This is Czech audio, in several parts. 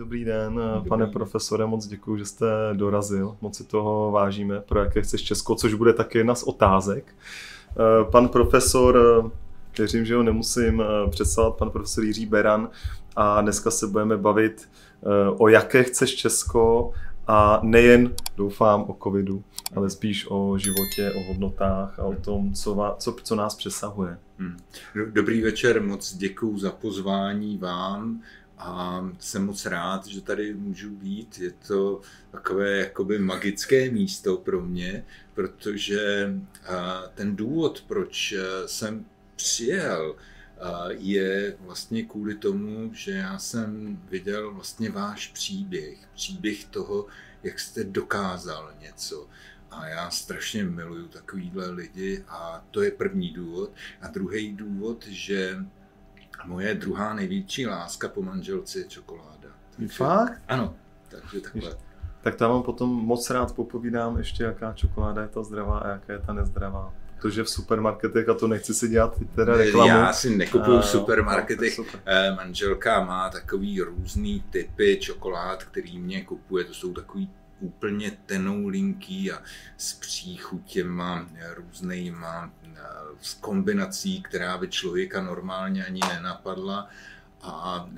Dobrý den, Dobrý. pane profesore, moc děkuji, že jste dorazil, moc si toho vážíme, pro jaké chceš Česko, což bude také jedna z otázek. Eh, pan profesor, eh, věřím, že ho nemusím eh, představit, pan profesor Jiří Beran a dneska se budeme bavit o jaké chceš Česko a nejen, doufám, o covidu, ale spíš o životě, o hodnotách a o tom, co, vá, co, co nás přesahuje. Hmm. Dobrý večer, moc děkuji za pozvání vám a jsem moc rád, že tady můžu být. Je to takové jakoby magické místo pro mě, protože ten důvod, proč jsem přijel, je vlastně kvůli tomu, že já jsem viděl vlastně váš příběh, příběh toho, jak jste dokázal něco. A já strašně miluju takovýhle lidi a to je první důvod. A druhý důvod, že moje druhá největší láska po manželce je čokoláda. Takže, Fakt? Ano, takže takhle. Tak tam vám potom moc rád popovídám ještě, jaká čokoláda je ta zdravá a jaká je ta nezdravá. Protože v supermarketech, a to nechci si dělat teda reklamu. Já si nekupuju v supermarketech. No, Manželka má takový různý typy čokolád, který mě kupuje. To jsou takový úplně tenoulinký a s příchutěma různýma s kombinací, která by člověka normálně ani nenapadla a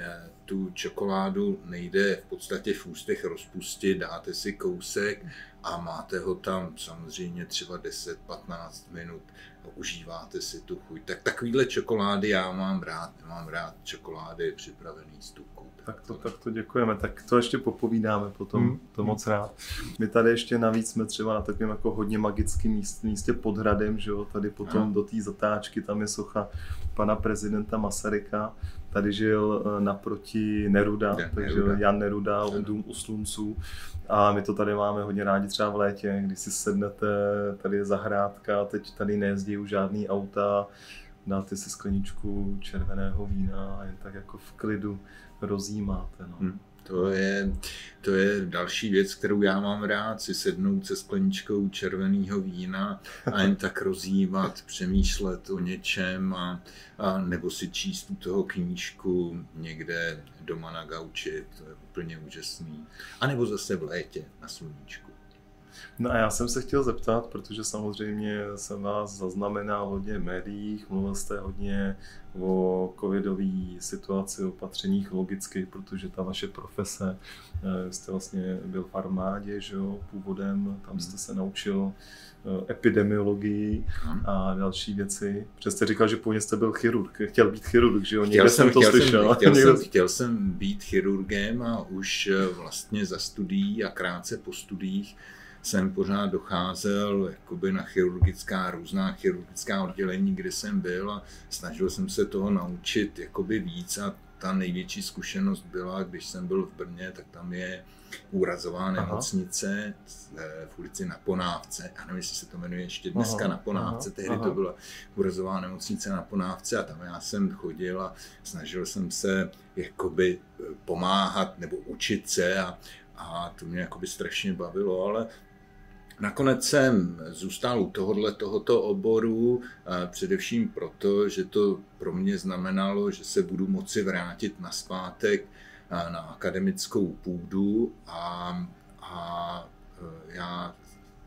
tu čokoládu nejde v podstatě v ústech rozpustit, dáte si kousek a máte ho tam samozřejmě třeba 10-15 minut a užíváte si tu chuť. Tak takovýhle čokolády já mám rád, mám rád čokolády připravený z tuku. Tak to, tak to děkujeme, tak to ještě popovídáme potom, hmm. to moc rád. My tady ještě navíc jsme třeba na takovém jako hodně magickém místě, místě pod hradem, že jo, tady potom hmm. do té zatáčky, tam je socha pana prezidenta Masaryka, tady žil eh, naproti Neruda, ja, takže Neruda. Jan Neruda, on dům u slunců a my to tady máme hodně rádi třeba v létě, když si sednete, tady je zahrádka, teď tady nejezdí už žádný auta, dáte si skleničku červeného vína a jen tak jako v klidu rozjímáte. No. Hmm. To je, to je další věc, kterou já mám rád, si sednout se skleničkou červeného vína a jen tak rozjímat, přemýšlet o něčem a, a nebo si číst u toho knížku někde doma na gauči, to je úplně úžasný. A nebo zase v létě na sluníčku. No a já jsem se chtěl zeptat, protože samozřejmě jsem vás zaznamenal hodně v médiích, mluvil jste hodně o covidové situaci, opatřeních logicky, protože ta vaše profese, eh, jste vlastně byl v armádě, že jo, původem, tam jste se naučil eh, epidemiologii a další věci. Přesto říkal, že původně jste byl chirurg, chtěl být chirurg, že jo? Chtěl jsem, to chtěl slyšel. Jsem, chtěl, jsem, chtěl jsem být chirurgem a už eh, vlastně za studií a krátce po studiích jsem pořád docházel jakoby na chirurgická, různá chirurgická oddělení, kde jsem byl a snažil jsem se toho naučit jakoby víc a ta největší zkušenost byla, když jsem byl v Brně, tak tam je úrazová nemocnice aha. Eh, v ulici na Ponávce. Já nevím, jestli se to jmenuje ještě dneska aha, na Ponávce, aha, tehdy aha. to byla úrazová nemocnice na Ponávce a tam já jsem chodil a snažil jsem se jakoby eh, pomáhat nebo učit se a, a to mě jakoby strašně bavilo, ale Nakonec jsem zůstal u tohohle, tohoto oboru, především proto, že to pro mě znamenalo, že se budu moci vrátit na zpátek na akademickou půdu a, a e, já,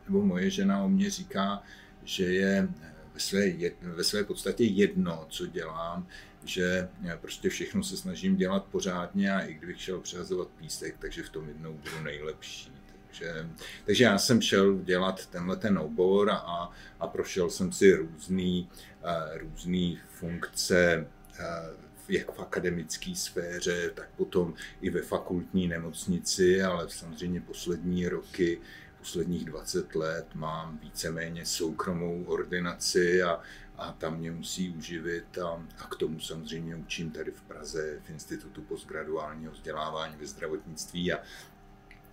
nebo moje žena o mě říká, že je ve své, ve své podstatě jedno, co dělám, že prostě všechno se snažím dělat pořádně a i kdybych šel přehazovat písek, takže v tom jednou budu nejlepší. Takže, takže já jsem šel dělat tenhle ten obor a, a prošel jsem si různý, uh, různý funkce uh, jak v akademické sféře, tak potom i ve fakultní nemocnici, ale samozřejmě poslední roky, posledních 20 let mám víceméně soukromou ordinaci a, a tam mě musí uživit a, a k tomu samozřejmě učím tady v Praze v Institutu postgraduálního vzdělávání ve zdravotnictví a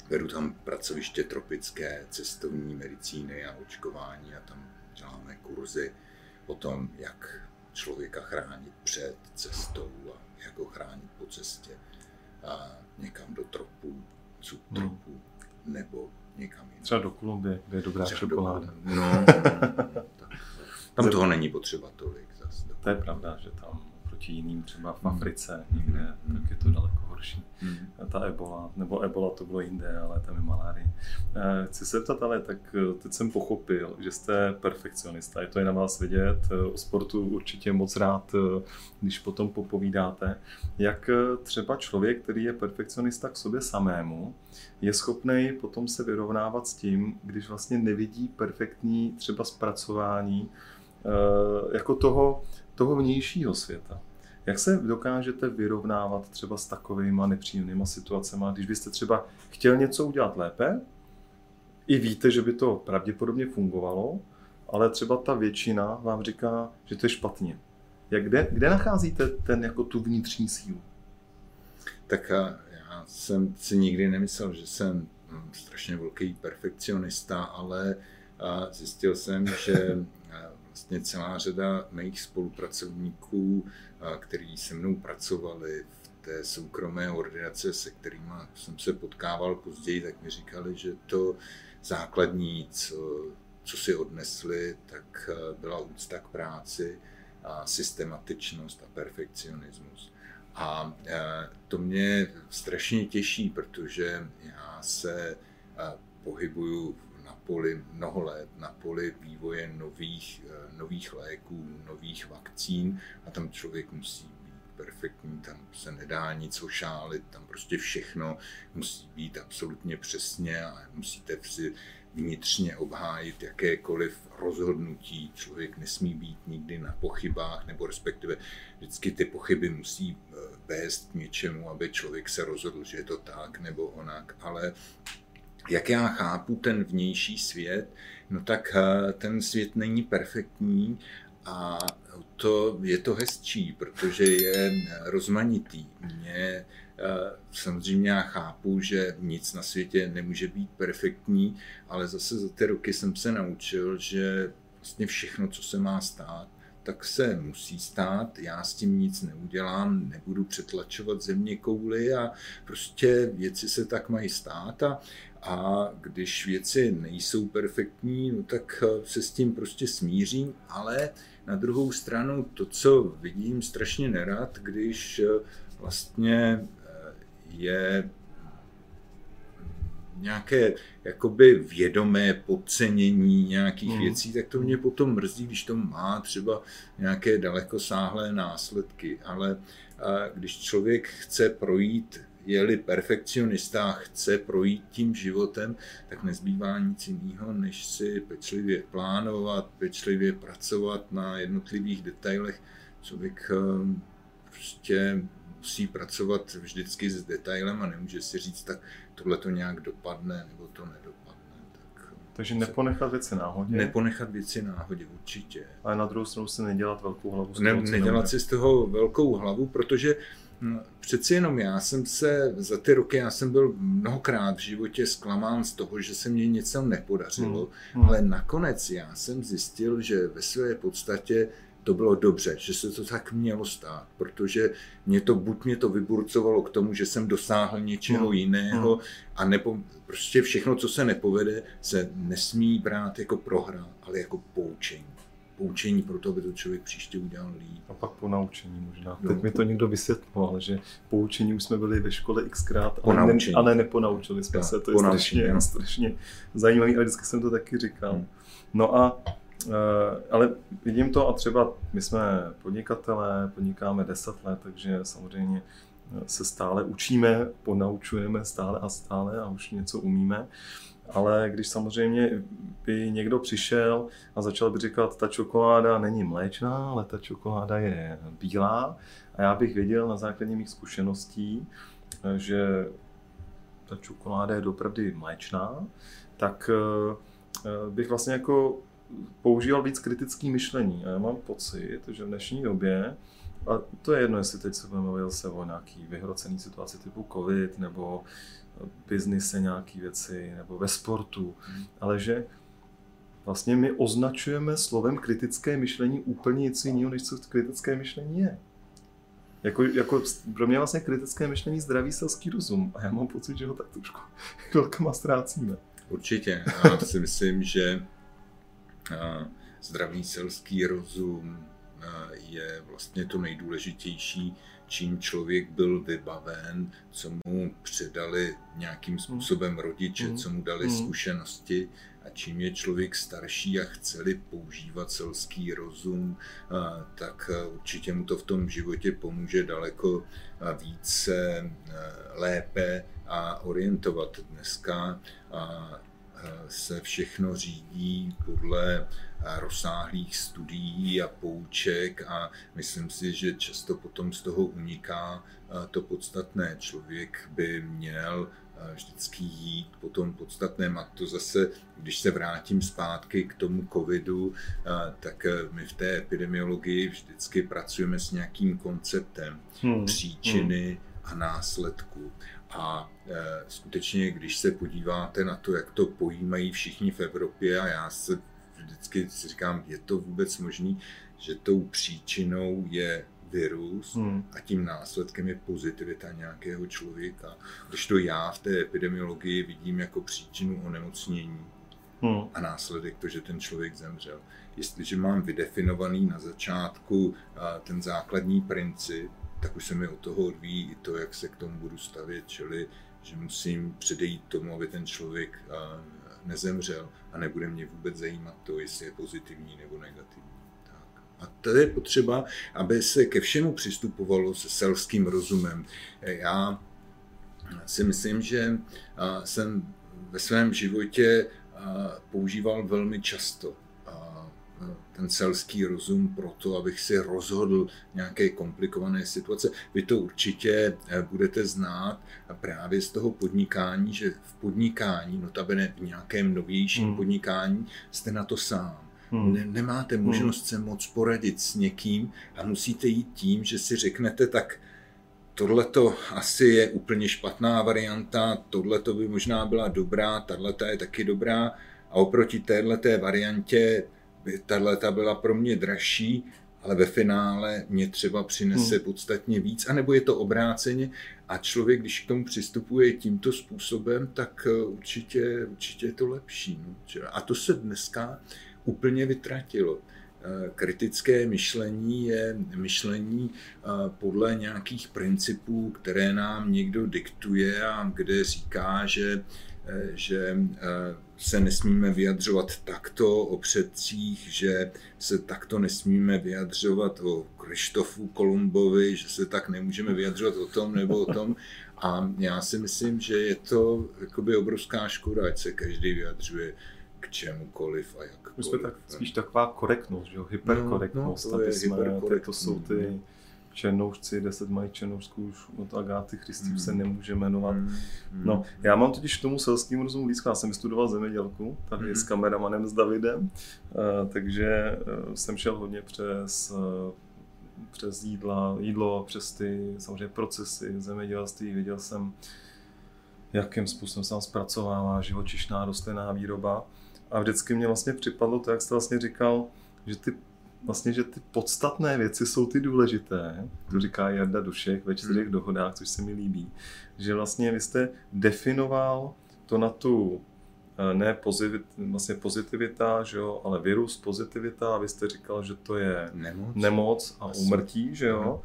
Vedu tam pracoviště tropické, cestovní medicíny a očkování a tam děláme kurzy o tom, jak člověka chránit před cestou a jak ho chránit po cestě a někam do tropů, subtropů hmm. nebo někam jinam. Třeba do Kolumbie, kde je dobrá čokoláda. Do, no, no, no, tam toho není potřeba tolik. Zase. To je pravda, že tam oproti jiným, třeba v Africe někde, mm. tak je to daleko horší. Mm. Ta ebola, nebo ebola to bylo jinde, ale tam je malárie. Eh, chci se ptat, ale tak eh, teď jsem pochopil, že jste perfekcionista, je to i na vás vidět, o sportu určitě moc rád, když potom popovídáte. Jak třeba člověk, který je perfekcionista k sobě samému, je schopný potom se vyrovnávat s tím, když vlastně nevidí perfektní třeba zpracování jako toho, toho vnějšího světa. Jak se dokážete vyrovnávat třeba s takovými nepříjemnými situacemi, když byste třeba chtěl něco udělat lépe, i víte, že by to pravděpodobně fungovalo, ale třeba ta většina vám říká, že to je špatně. Jak, kde, kde nacházíte ten, jako tu vnitřní sílu? Tak já jsem si nikdy nemyslel, že jsem hm, strašně velký perfekcionista, ale zjistil jsem, že vlastně celá řada mých spolupracovníků, kteří se mnou pracovali v té soukromé ordinace, se kterými jsem se potkával později, tak mi říkali, že to základní, co, co si odnesli, tak byla úcta k práci a systematičnost a perfekcionismus. A to mě strašně těší, protože já se pohybuju poli mnoho let, na poli vývoje nových, eh, nových léků, nových vakcín a tam člověk musí být perfektní, tam se nedá nic ošálit, tam prostě všechno musí být absolutně přesně a musíte si vnitřně obhájit jakékoliv rozhodnutí. Člověk nesmí být nikdy na pochybách, nebo respektive vždycky ty pochyby musí eh, vést k něčemu, aby člověk se rozhodl, že je to tak nebo onak, ale jak já chápu ten vnější svět, no tak eh, ten svět není perfektní a to, je to hezčí, protože je rozmanitý. Mě, eh, samozřejmě já chápu, že nic na světě nemůže být perfektní, ale zase za ty roky jsem se naučil, že vlastně všechno, co se má stát, tak se musí stát, já s tím nic neudělám, nebudu přetlačovat země kouly a prostě věci se tak mají stát a, a když věci nejsou perfektní, no tak eh, se s tím prostě smířím, ale na druhou stranu to, co vidím strašně nerad, když eh, vlastně eh, je nějaké jakoby vědomé podcenění nějakých hmm. věcí, tak to mě potom mrzí, když to má třeba nějaké dalekosáhlé následky. Ale když člověk chce projít je-li perfekcionista a chce projít tím životem, tak nezbývá nic jiného, než si pečlivě plánovat, pečlivě pracovat na jednotlivých detailech. Člověk ehm, prostě musí pracovat vždycky s detailem a nemůže si říct, tak tohle to nějak dopadne nebo to nedopadne. Tak, ehm, Takže neponechat věci náhodě? Neponechat věci náhodě, určitě. Ale na druhou stranu si nedělat velkou hlavu. Ne, nedělat si z toho velkou hlavu, protože No, přeci jenom já jsem se za ty roky, já jsem byl mnohokrát v životě zklamán z toho, že se mě něco nepodařilo, hmm. ale nakonec já jsem zjistil, že ve své podstatě to bylo dobře, že se to tak mělo stát, protože mě to, buď mě to vyburcovalo k tomu, že jsem dosáhl něčeho hmm. jiného, hmm. a nebo prostě všechno, co se nepovede, se nesmí brát jako prohra, ale jako poučení poučení pro to, aby to člověk příště udělal líp. A pak po naučení možná. No. Teď mi to někdo vysvětloval, že poučení už jsme byli ve škole xkrát, ale, ne, ale neponaučili jsme tak, se. To je strašně, strašně zajímavé, ale vždycky jsem to taky říkal. Hmm. No a eh, ale vidím to a třeba my jsme podnikatelé, podnikáme 10 let, takže samozřejmě se stále učíme, ponaučujeme stále a stále a už něco umíme. Ale když samozřejmě by někdo přišel a začal by říkat, ta čokoláda není mléčná, ale ta čokoláda je bílá, a já bych věděl na základě mých zkušeností, že ta čokoláda je dopravdy mléčná, tak eh, bych vlastně jako používal víc kritický myšlení. A já mám pocit, že v dnešní době, a to je jedno, jestli teď se budeme bavit se o nějaký vyhrocený situaci typu covid, nebo biznise nějaké věci nebo ve sportu, hmm. ale že vlastně my označujeme slovem kritické myšlení úplně něco jiného, než co kritické myšlení je. Jako, jako pro mě vlastně kritické myšlení zdravý selský rozum a já mám pocit, že ho tak trošku chvilkama ztrácíme. Určitě. Já si myslím, že zdravý selský rozum je vlastně to nejdůležitější, čím člověk byl vybaven, co mu předali nějakým způsobem rodiče, co mu dali zkušenosti a čím je člověk starší a chceli používat selský rozum, tak určitě mu to v tom životě pomůže daleko více, lépe a orientovat. Dneska se všechno řídí podle rozsáhlých studií a pouček a myslím si, že často potom z toho uniká to podstatné. Člověk by měl vždycky jít po tom podstatném. A to zase, když se vrátím zpátky k tomu covidu, tak my v té epidemiologii vždycky pracujeme s nějakým konceptem hmm. příčiny hmm. a následku. A e, skutečně, když se podíváte na to, jak to pojímají všichni v Evropě, a já se vždycky si říkám, je to vůbec možné, že tou příčinou je virus hmm. a tím následkem je pozitivita nějakého člověka. Když to já v té epidemiologii vidím jako příčinu onemocnění hmm. a následek to, že ten člověk zemřel. Jestliže mám vydefinovaný na začátku ten základní princip, tak už se mi od toho odvíjí i to, jak se k tomu budu stavět, čili že musím předejít tomu, aby ten člověk nezemřel a nebude mě vůbec zajímat to, jestli je pozitivní nebo negativní. Tak. A to je potřeba, aby se ke všemu přistupovalo se selským rozumem. Já si myslím, že jsem ve svém životě používal velmi často ten selský rozum pro to, abych si rozhodl nějaké komplikované situace. Vy to určitě eh, budete znát právě z toho podnikání, že v podnikání, notabene v nějakém novějším hmm. podnikání, jste na to sám. Hmm. Ne, nemáte hmm. možnost hmm. se moc poradit s někým a musíte jít tím, že si řeknete tak, tohle to asi je úplně špatná varianta, tohle to by možná byla dobrá, tahle je taky dobrá a oproti téhle variantě ta byla pro mě dražší, ale ve finále mě třeba přinese hmm. podstatně víc, anebo je to obráceně a člověk, když k tomu přistupuje tímto způsobem, tak eh, určitě, určitě je to lepší. No. A to se dneska úplně vytratilo. Eh, kritické myšlení je myšlení eh, podle nějakých principů, které nám někdo diktuje a kde říká, že že se nesmíme vyjadřovat takto o předcích, že se takto nesmíme vyjadřovat o Krištofu Kolumbovi, že se tak nemůžeme vyjadřovat o tom nebo o tom. A já si myslím, že je to jakoby obrovská škoda, ať se každý vyjadřuje k čemukoliv a jak. My jsme tak spíš taková korektnost, že jo? hyperkorektnost. No, to, je jsme, hyperkorektnost. to jsou ty no černoušci, deset mají černoušskou už od Agáty Christy, mm. se nemůže jmenovat. Mm. No, já mám totiž k tomu selským rozumu blízko, já jsem vystudoval zemědělku, tady mm. s kameramanem s Davidem, uh, takže uh, jsem šel hodně přes uh, přes jídla, jídlo, přes ty samozřejmě procesy zemědělství, viděl jsem, jakým způsobem se tam zpracovává živočišná rostlinná výroba. A vždycky mě vlastně připadlo to, jak jste vlastně říkal, že ty vlastně, že ty podstatné věci jsou ty důležité, to říká Jarda Dušek ve čtyřech hmm. dohodách, což se mi líbí, že vlastně vy jste definoval to na tu eh, ne pozivit, vlastně pozitivita, že jo, ale virus, pozitivita a vy jste říkal, že to je nemoc, nemoc a úmrtí, že jo.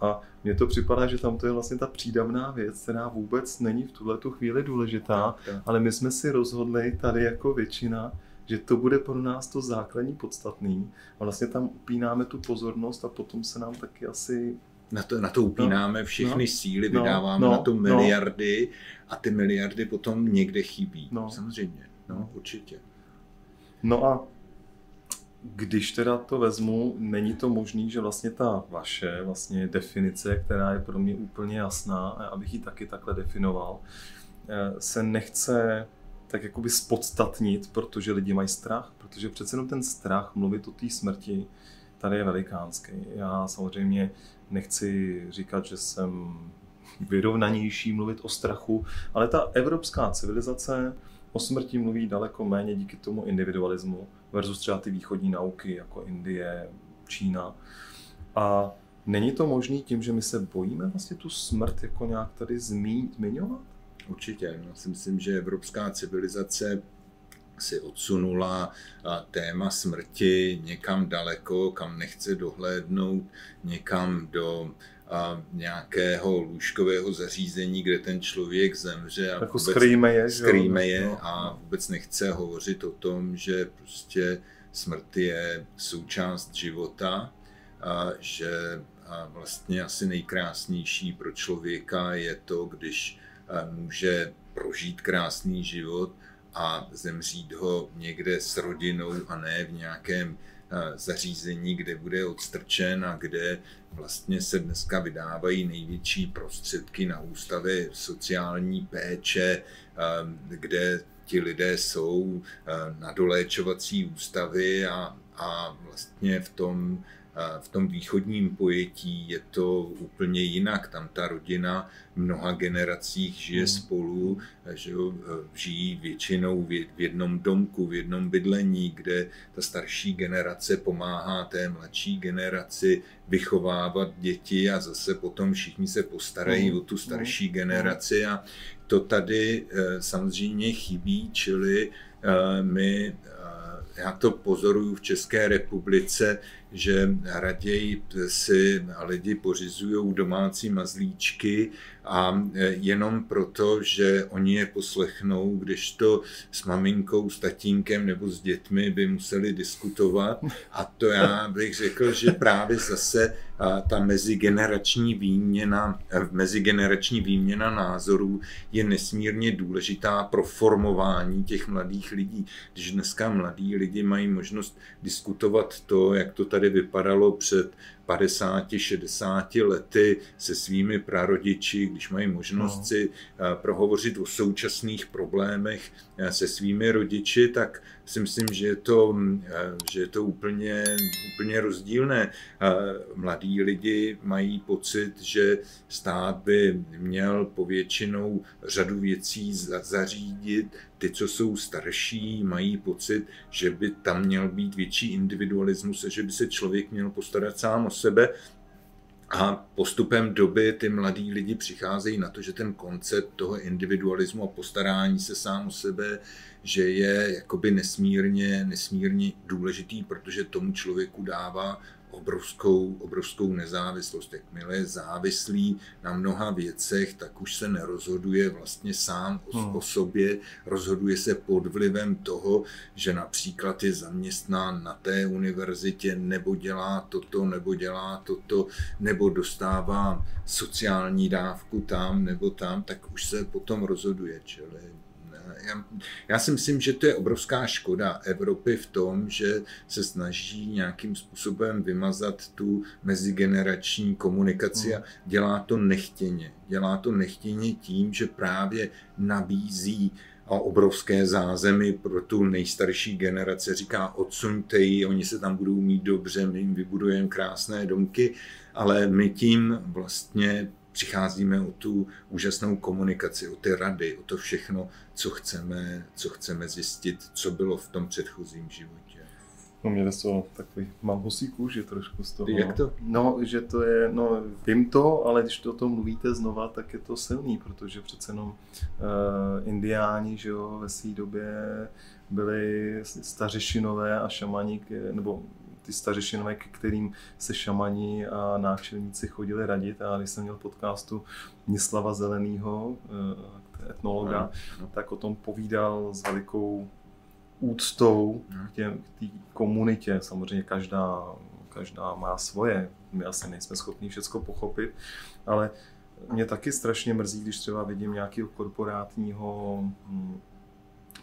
A mně to připadá, že tam to je vlastně ta přídavná věc, která vůbec není v tuhle tu chvíli důležitá, ale my jsme si rozhodli tady jako většina, že to bude pro nás to základní podstatný a vlastně tam upínáme tu pozornost a potom se nám taky asi na to, na to upínáme no, všechny no, síly, no, vydáváme no, na to no. miliardy no. a ty miliardy potom někde chybí. No. Samozřejmě, no, určitě. No a když teda to vezmu, není to možný, že vlastně ta vaše vlastně definice, která je pro mě úplně jasná, abych ji taky takhle definoval, eh, se nechce tak jakoby spodstatnit, protože lidi mají strach, protože přece jenom ten strach mluvit o té smrti tady je velikánský. Já samozřejmě nechci říkat, že jsem vyrovnanější mluvit o strachu, ale ta evropská civilizace o smrti mluví daleko méně díky tomu individualismu versus třeba ty východní nauky jako Indie, Čína. A není to možné tím, že my se bojíme vlastně tu smrt jako nějak tady zmiňovat? Určitě. Já si myslím, že evropská civilizace si odsunula téma smrti někam daleko, kam nechce dohlédnout, někam do a nějakého lůžkového zařízení, kde ten člověk zemře a jako vůbec skrýme je, skrýme je no. a vůbec nechce hovořit o tom, že prostě smrt je součást života a že a vlastně asi nejkrásnější pro člověka je to, když může prožít krásný život a zemřít ho někde s rodinou a ne v nějakém zařízení, kde bude odstrčen a kde vlastně se dneska vydávají největší prostředky na ústavy sociální péče, kde ti lidé jsou na doléčovací ústavy a, a vlastně v tom v tom východním pojetí je to úplně jinak. Tam ta rodina v mnoha generacích žije hmm. spolu, že jo, žijí většinou v jednom domku, v jednom bydlení, kde ta starší generace pomáhá té mladší generaci vychovávat děti a zase potom všichni se postarají hmm. o tu starší hmm. generaci a to tady eh, samozřejmě chybí, čili eh, my já to pozoruju v České republice, že raději si lidi pořizují domácí mazlíčky a e, jenom proto, že oni je poslechnou, když to s maminkou, s tatínkem nebo s dětmi by museli diskutovat. A to já bych řekl, že právě zase ta mezigenerační výměna, e, mezigenerační výměna názorů je nesmírně důležitá pro formování těch mladých lidí. Když dneska mladí lidi mají možnost diskutovat to, jak to tady vypadalo před 50-60 lety se svými prarodiči, když mají možnost no. si eh, prohovořit o současných problémech eh, se svými rodiči, tak si myslím, že je to, eh, že je to úplně, úplně rozdílné. Mladí lidi mají pocit, že stát by měl povětšinou řadu věcí zařídit, ty, co jsou starší, mají pocit, že by tam měl být větší individualismus že by se člověk měl postarat sám o sebe. A postupem doby ty mladí lidi přicházejí na to, že ten koncept toho individualismu a postarání se sám o sebe, že je jakoby nesmírně, nesmírně důležitý, protože tomu člověku dává obrovskou, obrovskou nezávislost. Jakmile je závislý na mnoha věcech, tak už se nerozhoduje vlastně sám o, hmm. o sobě, rozhoduje se pod vlivem toho, že například je zaměstnán na té univerzitě, nebo dělá toto, nebo dělá toto, nebo dostává sociální dávku tam nebo tam, tak už se potom rozhoduje. Čili já, já si myslím, že to je obrovská škoda Evropy v tom, že se snaží nějakým způsobem vymazat tu mezigenerační komunikaci a hmm. dělá to nechtěně. Dělá to nechtěně tím, že právě nabízí a obrovské zázemí pro tu nejstarší generace. Říká, odsuňte ji, oni se tam budou mít dobře, my jim vybudujeme krásné domky, ale my tím vlastně přicházíme o tu úžasnou komunikaci, o ty rady, o to všechno, co chceme, co chceme zjistit, co bylo v tom předchozím životě. No měli z toho takový, mám husí kůži trošku z toho. Jak to? No, že to je, no vím to, ale když to o tom mluvíte znova, tak je to silný, protože přece jenom uh, indiáni, že jo, ve své době byli stařešinové a šamani, nebo ty stařešinové, ke kterým se šamani a návštěvníci chodili radit. A když jsem měl podcastu Mislava Zelenýho, eh, etnologa, no, no. tak o tom povídal s velikou úctou k, těm, k té komunitě. Samozřejmě každá, každá má svoje, my asi nejsme schopni všechno pochopit, ale mě taky strašně mrzí, když třeba vidím nějakého korporátního hm,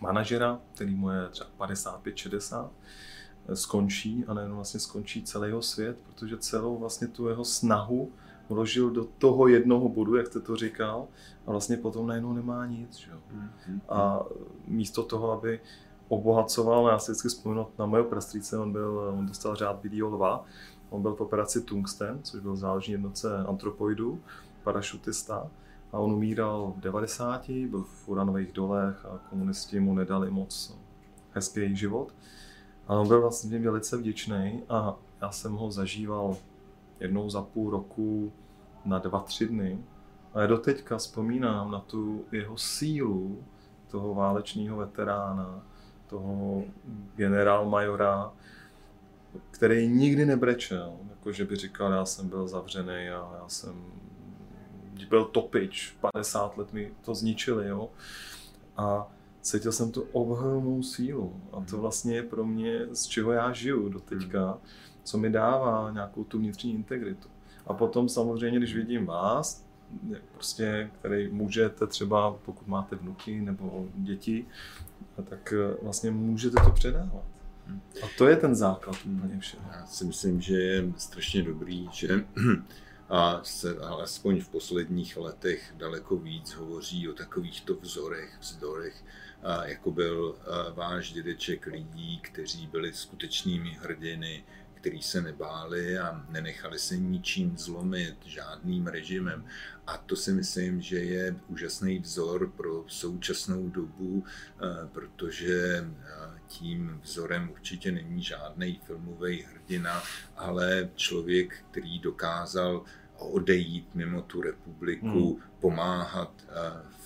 manažera, který mu je třeba 55-60, skončí a nejenom vlastně skončí celý jeho svět, protože celou vlastně tu jeho snahu vložil do toho jednoho bodu, jak jste to říkal, a vlastně potom najednou nemá nic. Že? Mm-hmm. A místo toho, aby obohacoval, já si vždycky vzpomínám na mého prastrýce, on, byl, on dostal řád Bílého lva, on byl v operaci Tungsten, což byl záložní jednotce antropoidů, parašutista, a on umíral v 90, byl v uranových dolech a komunisti mu nedali moc hezký život. A on byl vlastně velice vděčný a já jsem ho zažíval jednou za půl roku na dva, tři dny. A já doteďka vzpomínám na tu jeho sílu toho válečného veterána, toho generál majora, který nikdy nebrečel, jako že by říkal, já jsem byl zavřený a já jsem byl topič, 50 let mi to zničili, jo. A cítil jsem tu obhromnou sílu a to vlastně je pro mě, z čeho já žiju do teďka, co mi dává nějakou tu vnitřní integritu. A potom samozřejmě, když vidím vás, prostě, který můžete třeba, pokud máte vnuky nebo děti, tak vlastně můžete to předávat. A to je ten základ úplně všeho. Já si myslím, že je strašně dobrý, že a se alespoň v posledních letech daleko víc hovoří o takovýchto vzorech, vzdorech, jako byl váš dědeček lidí, kteří byli skutečnými hrdiny, který se nebáli a nenechali se ničím zlomit, žádným režimem. A to si myslím, že je úžasný vzor pro současnou dobu, protože tím vzorem určitě není žádný filmový hrdina, ale člověk, který dokázal odejít mimo tu republiku, hmm. pomáhat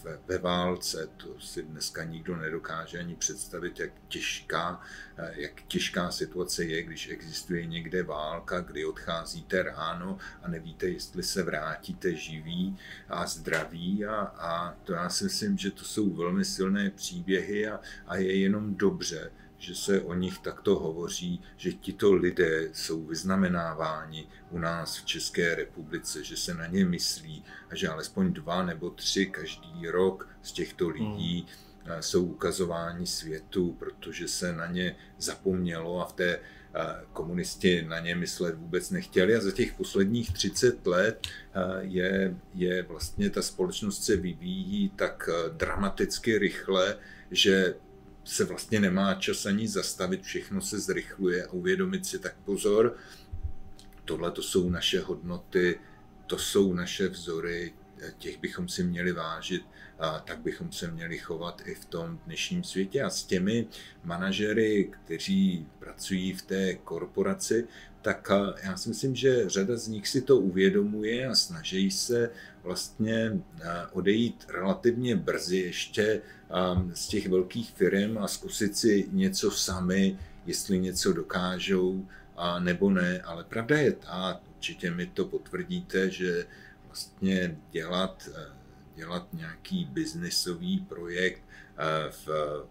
eh, ve válce. To si dneska nikdo nedokáže ani představit, jak těžká, eh, jak těžká situace je, když existuje někde válka, kdy odcházíte ráno a nevíte, jestli se vrátíte živí a zdraví. A, a to já si myslím, že to jsou velmi silné příběhy a, a je jenom dobře, že se o nich takto hovoří, že tito lidé jsou vyznamenáváni u nás v České republice, že se na ně myslí a že alespoň dva nebo tři každý rok z těchto lidí hmm. jsou ukazováni světu, protože se na ně zapomnělo a v té komunisti na ně myslet vůbec nechtěli. A za těch posledních 30 let je, je vlastně ta společnost se vyvíjí tak dramaticky rychle, že se vlastně nemá čas ani zastavit, všechno se zrychluje a uvědomit si tak pozor, tohle to jsou naše hodnoty, to jsou naše vzory, těch bychom si měli vážit, a tak bychom se měli chovat i v tom dnešním světě. A s těmi manažery, kteří pracují v té korporaci, tak já si myslím, že řada z nich si to uvědomuje a snaží se vlastně odejít relativně brzy ještě z těch velkých firm a zkusit si něco sami, jestli něco dokážou a nebo ne. Ale pravda je ta, určitě mi to potvrdíte, že vlastně dělat, dělat nějaký biznisový projekt v,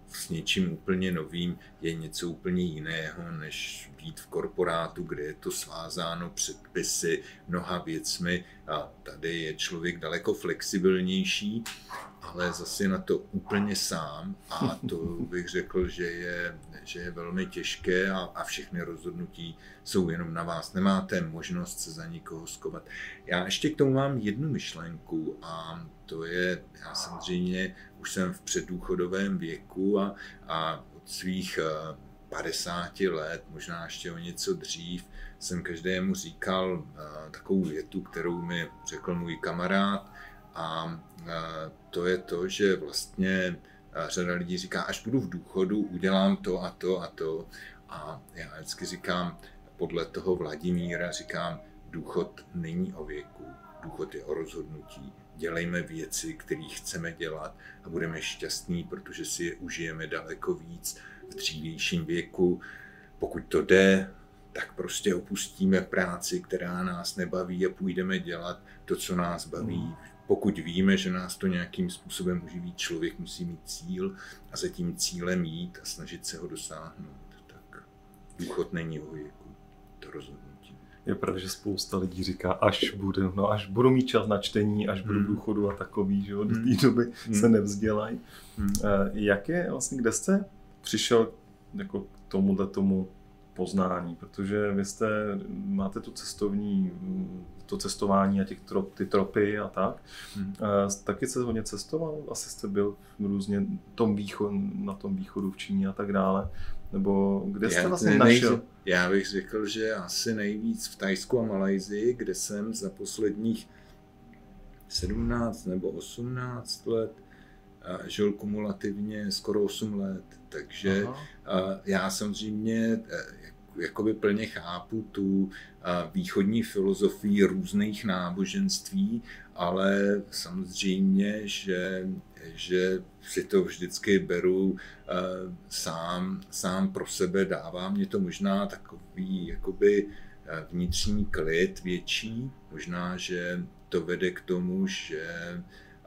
s něčím úplně novým je něco úplně jiného, než být v korporátu, kde je to svázáno předpisy, mnoha věcmi a tady je člověk daleko flexibilnější, ale zase na to úplně sám a to bych řekl, že je, že je velmi těžké a, a všechny rozhodnutí jsou jenom na vás. Nemáte možnost se za nikoho skovat. Já ještě k tomu mám jednu myšlenku a to je, já samozřejmě už jsem v předdůchodovém věku a, a od svých 50 eh, let, možná ještě o něco dřív, jsem každému říkal uh, takovou větu, kterou mi řekl můj kamarád a to je to, že vlastně řada lidí říká, až budu v důchodu, udělám to a to a to. A já vždycky říkám, podle toho Vladimíra říkám, důchod není o věku, důchod je o rozhodnutí dělejme věci, které chceme dělat a budeme šťastní, protože si je užijeme daleko víc v dřívějším věku. Pokud to jde, tak prostě opustíme práci, která nás nebaví a půjdeme dělat to, co nás baví. Pokud víme, že nás to nějakým způsobem uživí, člověk musí mít cíl a za tím cílem jít a snažit se ho dosáhnout. Tak důchod není o věku, to rozhodně je pravda, že spousta lidí říká, až budu, no až budu mít čas na čtení, až budu v hmm. důchodu a takový, že jo, do té hmm. doby hmm. se nevzdělají. Hmm. Jak je vlastně, kde jste přišel jako k tomuhle tomu poznání, protože vy jste, máte tu cestovní, to cestování a těch trop, ty tropy a tak. Hmm. Taky jste hodně cestoval? Asi jste byl různě tom východ, na tom východu v Číně a tak dále. Nebo kde jste já vlastně našel? Já bych řekl, že asi nejvíc v Tajsku a Malajzii, kde jsem za posledních 17 nebo 18 let žil kumulativně skoro 8 let. Takže Aha. já samozřejmě, jakoby plně chápu tu východní filozofii různých náboženství, ale samozřejmě, že, že si to vždycky beru sám, sám pro sebe, dává mě to možná takový jakoby vnitřní klid větší, možná, že to vede k tomu, že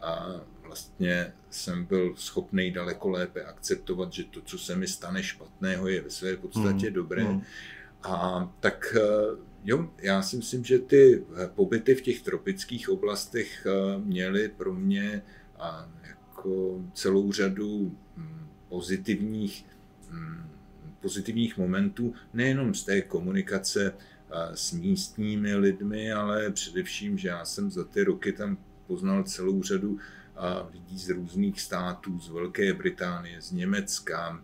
a vlastně jsem byl schopný daleko lépe akceptovat, že to, co se mi stane špatného, je ve své podstatě mm. dobré. Mm. A tak eh, jo, já si myslím, že ty eh, pobyty v těch tropických oblastech eh, měly pro mě jako celou řadu hm, pozitivních, hm, pozitivních momentů, nejenom z té komunikace s místními lidmi, ale především, že já jsem za ty roky tam poznal celou řadu lidí z různých států, z Velké Británie, z Německa,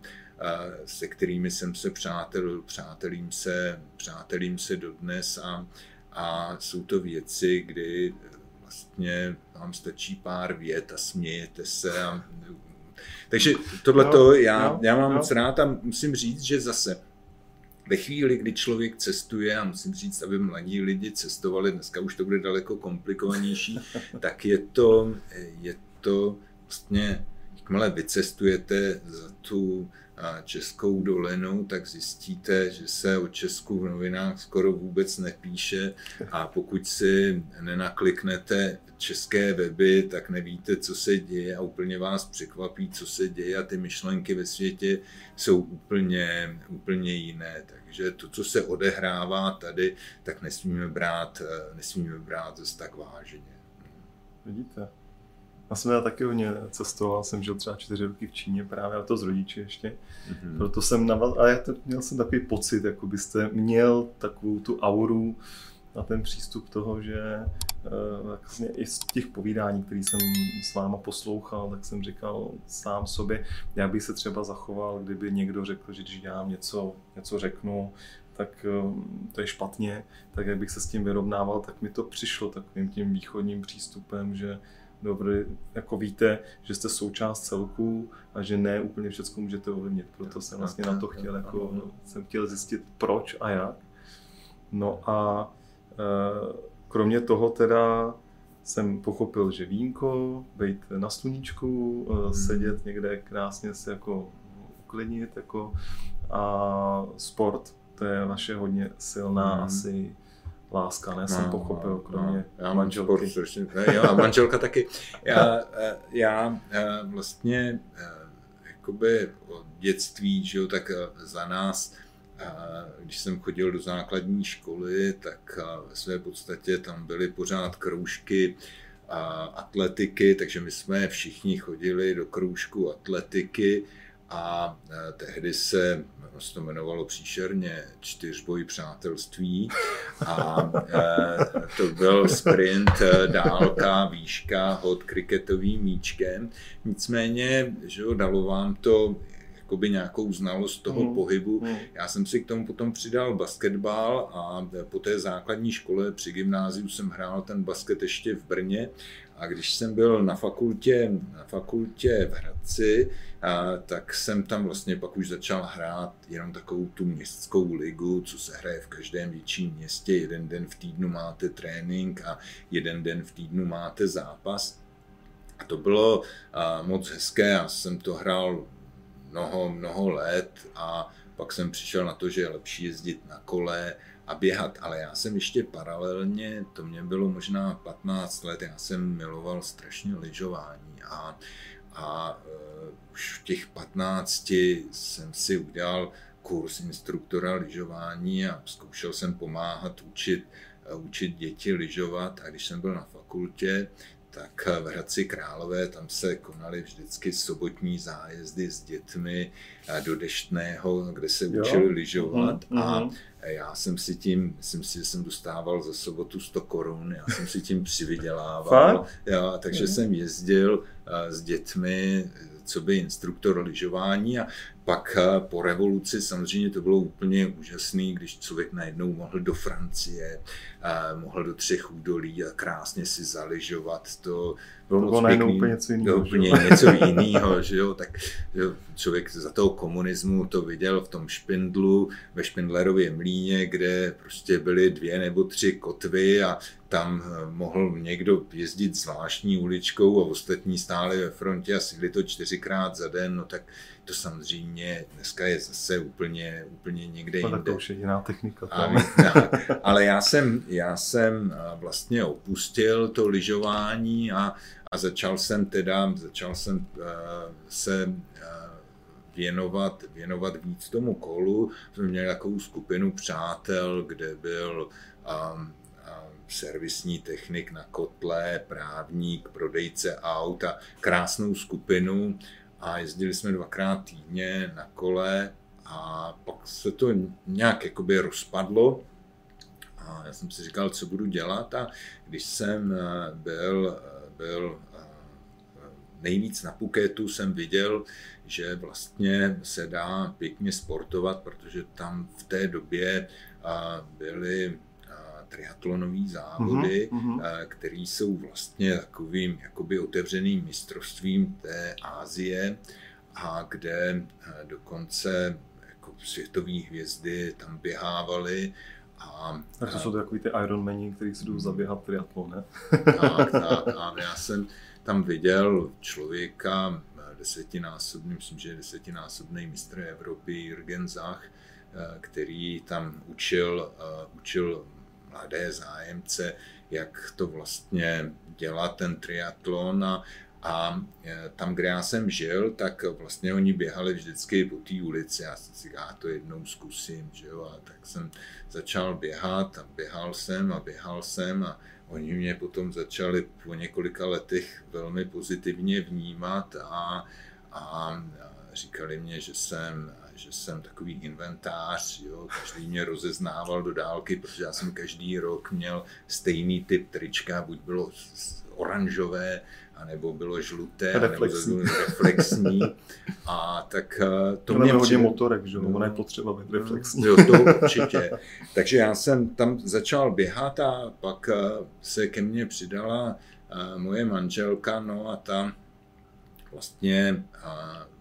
se kterými jsem se přátel, přátelím se, přátelím se dodnes a, a jsou to věci, kdy vlastně vám stačí pár vět a smějete se. A, takže tohle to já, já mám moc rád a musím říct, že zase ve chvíli, kdy člověk cestuje, a musím říct, aby mladí lidi cestovali, dneska už to bude daleko komplikovanější, tak je to, je to vlastně, jakmile vycestujete za tu českou dolinu, tak zjistíte, že se o Česku v novinách skoro vůbec nepíše a pokud si nenakliknete české weby, tak nevíte, co se děje a úplně vás překvapí, co se děje a ty myšlenky ve světě jsou úplně, úplně jiné. Takže to, co se odehrává tady, tak nesmíme brát, nesmíme brát zase tak vážně. Vidíte. Já jsem já taky hodně cestoval, jsem žil třeba čtyři roky v Číně právě, a to s rodiči ještě. Mm-hmm. Proto jsem navaz... a já to, měl jsem takový pocit, jako byste měl takovou tu auru a ten přístup toho, že vlastně i z těch povídání, které jsem s váma poslouchal, tak jsem říkal sám sobě, jak bych se třeba zachoval, kdyby někdo řekl, že když já něco, něco řeknu, tak eh, to je špatně, tak jak bych se s tím vyrovnával, tak mi to přišlo takovým tím východním přístupem, že dobrý, jako víte, že jste součást celku a že ne úplně všechno můžete ovlivnit. Proto jsem vlastně na to chtěl, jako, jsem chtěl zjistit proč a jak. No a e, kromě toho teda jsem pochopil, že vínko, být na sluníčku, hmm. sedět někde krásně se jako uklidnit jako a sport, to je vaše hodně silná hmm. asi láska, ne, no, jsem pochopil, no, kromě no, já manželky. Sport, ne, jo, a manželka taky. Já, eh, já eh, vlastně eh, jakoby od dětství, že jo, tak za nás, když jsem chodil do základní školy, tak ve své podstatě tam byly pořád kroužky atletiky, takže my jsme všichni chodili do kroužku atletiky a tehdy se se to jmenovalo příšerně čtyřboj přátelství a e, to byl sprint, e, dálka, výška, hod kriketovým míčkem. Nicméně, že jo, dalo vám to jakoby nějakou znalost toho mm. pohybu. Mm. Já jsem si k tomu potom přidal basketbal a po té základní škole při gymnáziu jsem hrál ten basket ještě v Brně a když jsem byl na fakultě, na fakultě v Hradci, a, tak jsem tam vlastně pak už začal hrát jenom takovou tu městskou ligu, co se hraje v každém větším městě. Jeden den v týdnu máte trénink a jeden den v týdnu máte zápas. A to bylo a, moc hezké, já jsem to hrál mnoho, mnoho let a pak jsem přišel na to, že je lepší jezdit na kole a běhat, ale já jsem ještě paralelně, to mě bylo možná 15 let, já jsem miloval strašně lyžování a, a uh, už v těch 15 jsem si udělal kurz instruktora lyžování a zkoušel jsem pomáhat učit, uh, učit děti lyžovat. A když jsem byl na fakultě, tak v Hradci Králové tam se konaly vždycky sobotní zájezdy s dětmi do Deštného, kde se učili lyžovat uh-huh, a mhm. já jsem si tím, myslím si, že jsem dostával za sobotu 100 korun, já jsem si tím přivydělával, jo, takže uh-huh. jsem jezdil s dětmi co by instruktor lyžování a pak eh, po revoluci samozřejmě to bylo úplně úžasné, když člověk najednou mohl do Francie, eh, mohl do třech údolí a krásně si zaližovat. To bylo to moc pěkný, úplně něco jiného. Úplně něco jiného, že jo, tak že člověk za toho komunismu to viděl v tom Špindlu, ve Špindlerově mlíně, kde prostě byly dvě nebo tři kotvy a tam eh, mohl někdo jezdit zvláštní uličkou a ostatní stáli ve frontě a sili to čtyřikrát za den, no tak to samozřejmě dneska je zase úplně, úplně někde jinde. To už je jiná technika. A, ale já jsem, já jsem eh, vlastně opustil to lyžování a, a začal jsem teda, začal jsem uh, se uh, věnovat, věnovat víc tomu kolu. Jsme měli takovou skupinu přátel, kde byl um, servisní technik na kotle, právník, prodejce aut a krásnou skupinu. A jezdili jsme dvakrát týdně na kole a pak se to nějak jakoby rozpadlo. A já jsem si říkal, co budu dělat. A když jsem eh, byl, eh, byl eh, nejvíc na Puketu, jsem viděl, že vlastně se dá pěkně sportovat, protože tam v té době byly triatlonové závody, mm-hmm. které jsou vlastně takovým jakoby otevřeným mistrovstvím té Ázie a kde eh, dokonce jako světové hvězdy tam běhávaly. A, a to jsou takový ty Ironmani, kteří si jdou mhm. zaběhat triatlon, ne? tak, tak. A já jsem tam viděl člověka, eh, desetinásobný, myslím, že desetinásobný mistr Evropy, Jürgen Zach, který tam učil, učil mladé zájemce, jak to vlastně dělat ten triatlon a, a e, tam, kde já jsem žil, tak vlastně oni běhali vždycky po té ulici. Já jsem si já to jednou zkusím, že jo? A tak jsem začal běhat a běhal jsem a běhal jsem a oni mě potom začali po několika letech velmi pozitivně vnímat a, a říkali mě, že jsem že jsem takový inventář, jo, každý mě rozeznával do dálky, protože já jsem každý rok měl stejný typ trička, buď bylo oranžové, anebo bylo žluté, reflexní. nebo reflexní. A tak eh, to mě hodně přijde... motorek, že ono je potřeba být reflexní. Jo, to určitě. Takže já jsem tam začal běhat a pak eh, se ke mně přidala eh, moje manželka, no a ta vlastně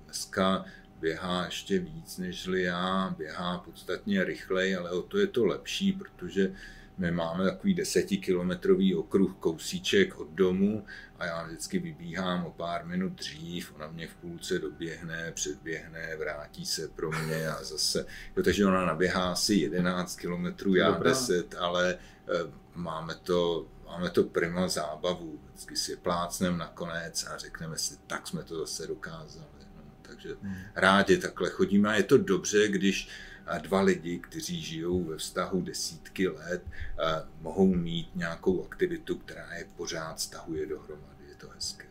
dneska běhá ještě víc než já, běhá podstatně rychleji, ale o to je to lepší, protože my máme takový desetikilometrový okruh kousíček od domu a já vždycky vybíhám o pár minut dřív, ona mě v půlce doběhne, předběhne, vrátí se pro mě a zase, jo, takže ona naběhá asi 11 kilometrů, já Dobrá. 10, ale e, máme to, máme to prima zábavu, vždycky si plácnem nakonec a řekneme si, tak jsme to zase dokázali takže hmm. rádi takhle chodíme a je to dobře, když dva lidi, kteří žijou ve vztahu desítky let, mohou mít nějakou aktivitu, která je pořád stahuje dohromady. Je to hezké.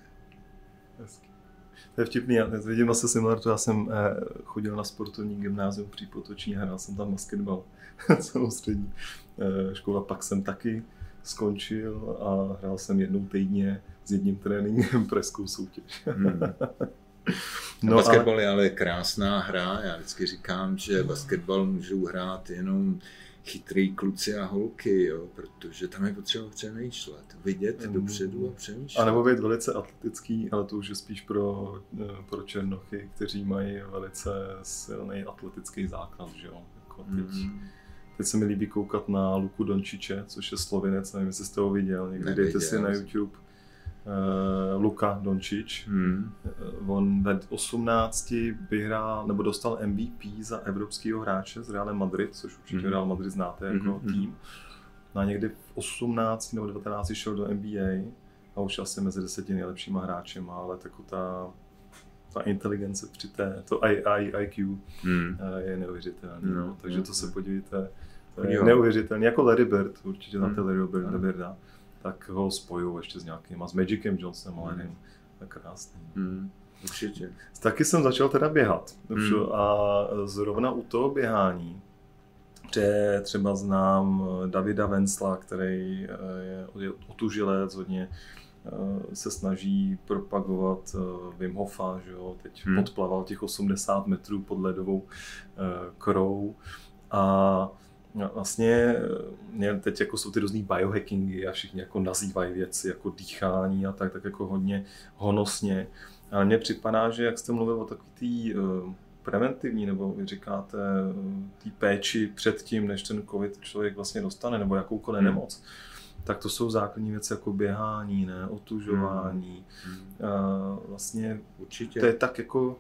Hezky. To je vtipný, já vidím asi simulatu, já jsem eh, chodil na sportovní gymnázium při Potoční a hrál jsem tam basketbal celou střední eh, škola, pak jsem taky skončil a hrál jsem jednou týdně s jedním tréninkem preskou soutěž. Hmm. No, basketbal ale... je ale krásná hra. Já vždycky říkám, že basketbal můžou hrát jenom chytrý kluci a holky, jo, protože tam je potřeba přemýšlet, vidět mm. dopředu a přemýšlet. A nebo být velice atletický, ale to už je spíš pro, eh, pro černochy, kteří mají velice silný atletický základ, že jo. Jako teď, mm. teď se mi líbí koukat na Luku Dončiče, což je slovinec, nevím, jestli jste ho viděl, někdy Neviděl. dejte si na YouTube uh, Luka Dončič. Hmm. Uh, on ve 18 vyhrál, nebo dostal MVP za evropského hráče z Real Madrid, což určitě hmm. Real Madrid znáte jako hmm. tým. No a někdy v 18 nebo 19 šel do NBA a už asi mezi deseti nejlepšíma hráčema, ale jako ta, ta inteligence při té, to AI, IQ hmm. uh, je neuvěřitelný. No, takže to se podívejte, to je neuvěřitelný, jako Larry Bird, určitě znáte hmm. Larry Birda tak ho spojují ještě s nějakýma, s Magicem Johnsonem, ale nevím, tak krásný. Hmm. Určitě. Taky jsem začal teda běhat hmm. a zrovna u toho běhání, že třeba znám Davida Vencla, který je otužilec, hodně se snaží propagovat Wim Hofa, že jo, teď hmm. podplaval těch 80 metrů pod ledovou krou a vlastně teď jako jsou ty různý biohackingy a všichni jako nazývají věci jako dýchání a tak, tak jako hodně honosně. Ale mně připadá, že jak jste mluvil o takový tý preventivní, nebo vy říkáte té péči před tím, než ten covid člověk vlastně dostane, nebo jakoukoliv hmm. nemoc, tak to jsou základní věci jako běhání, ne, otužování. Hmm. A vlastně Určitě. to je tak jako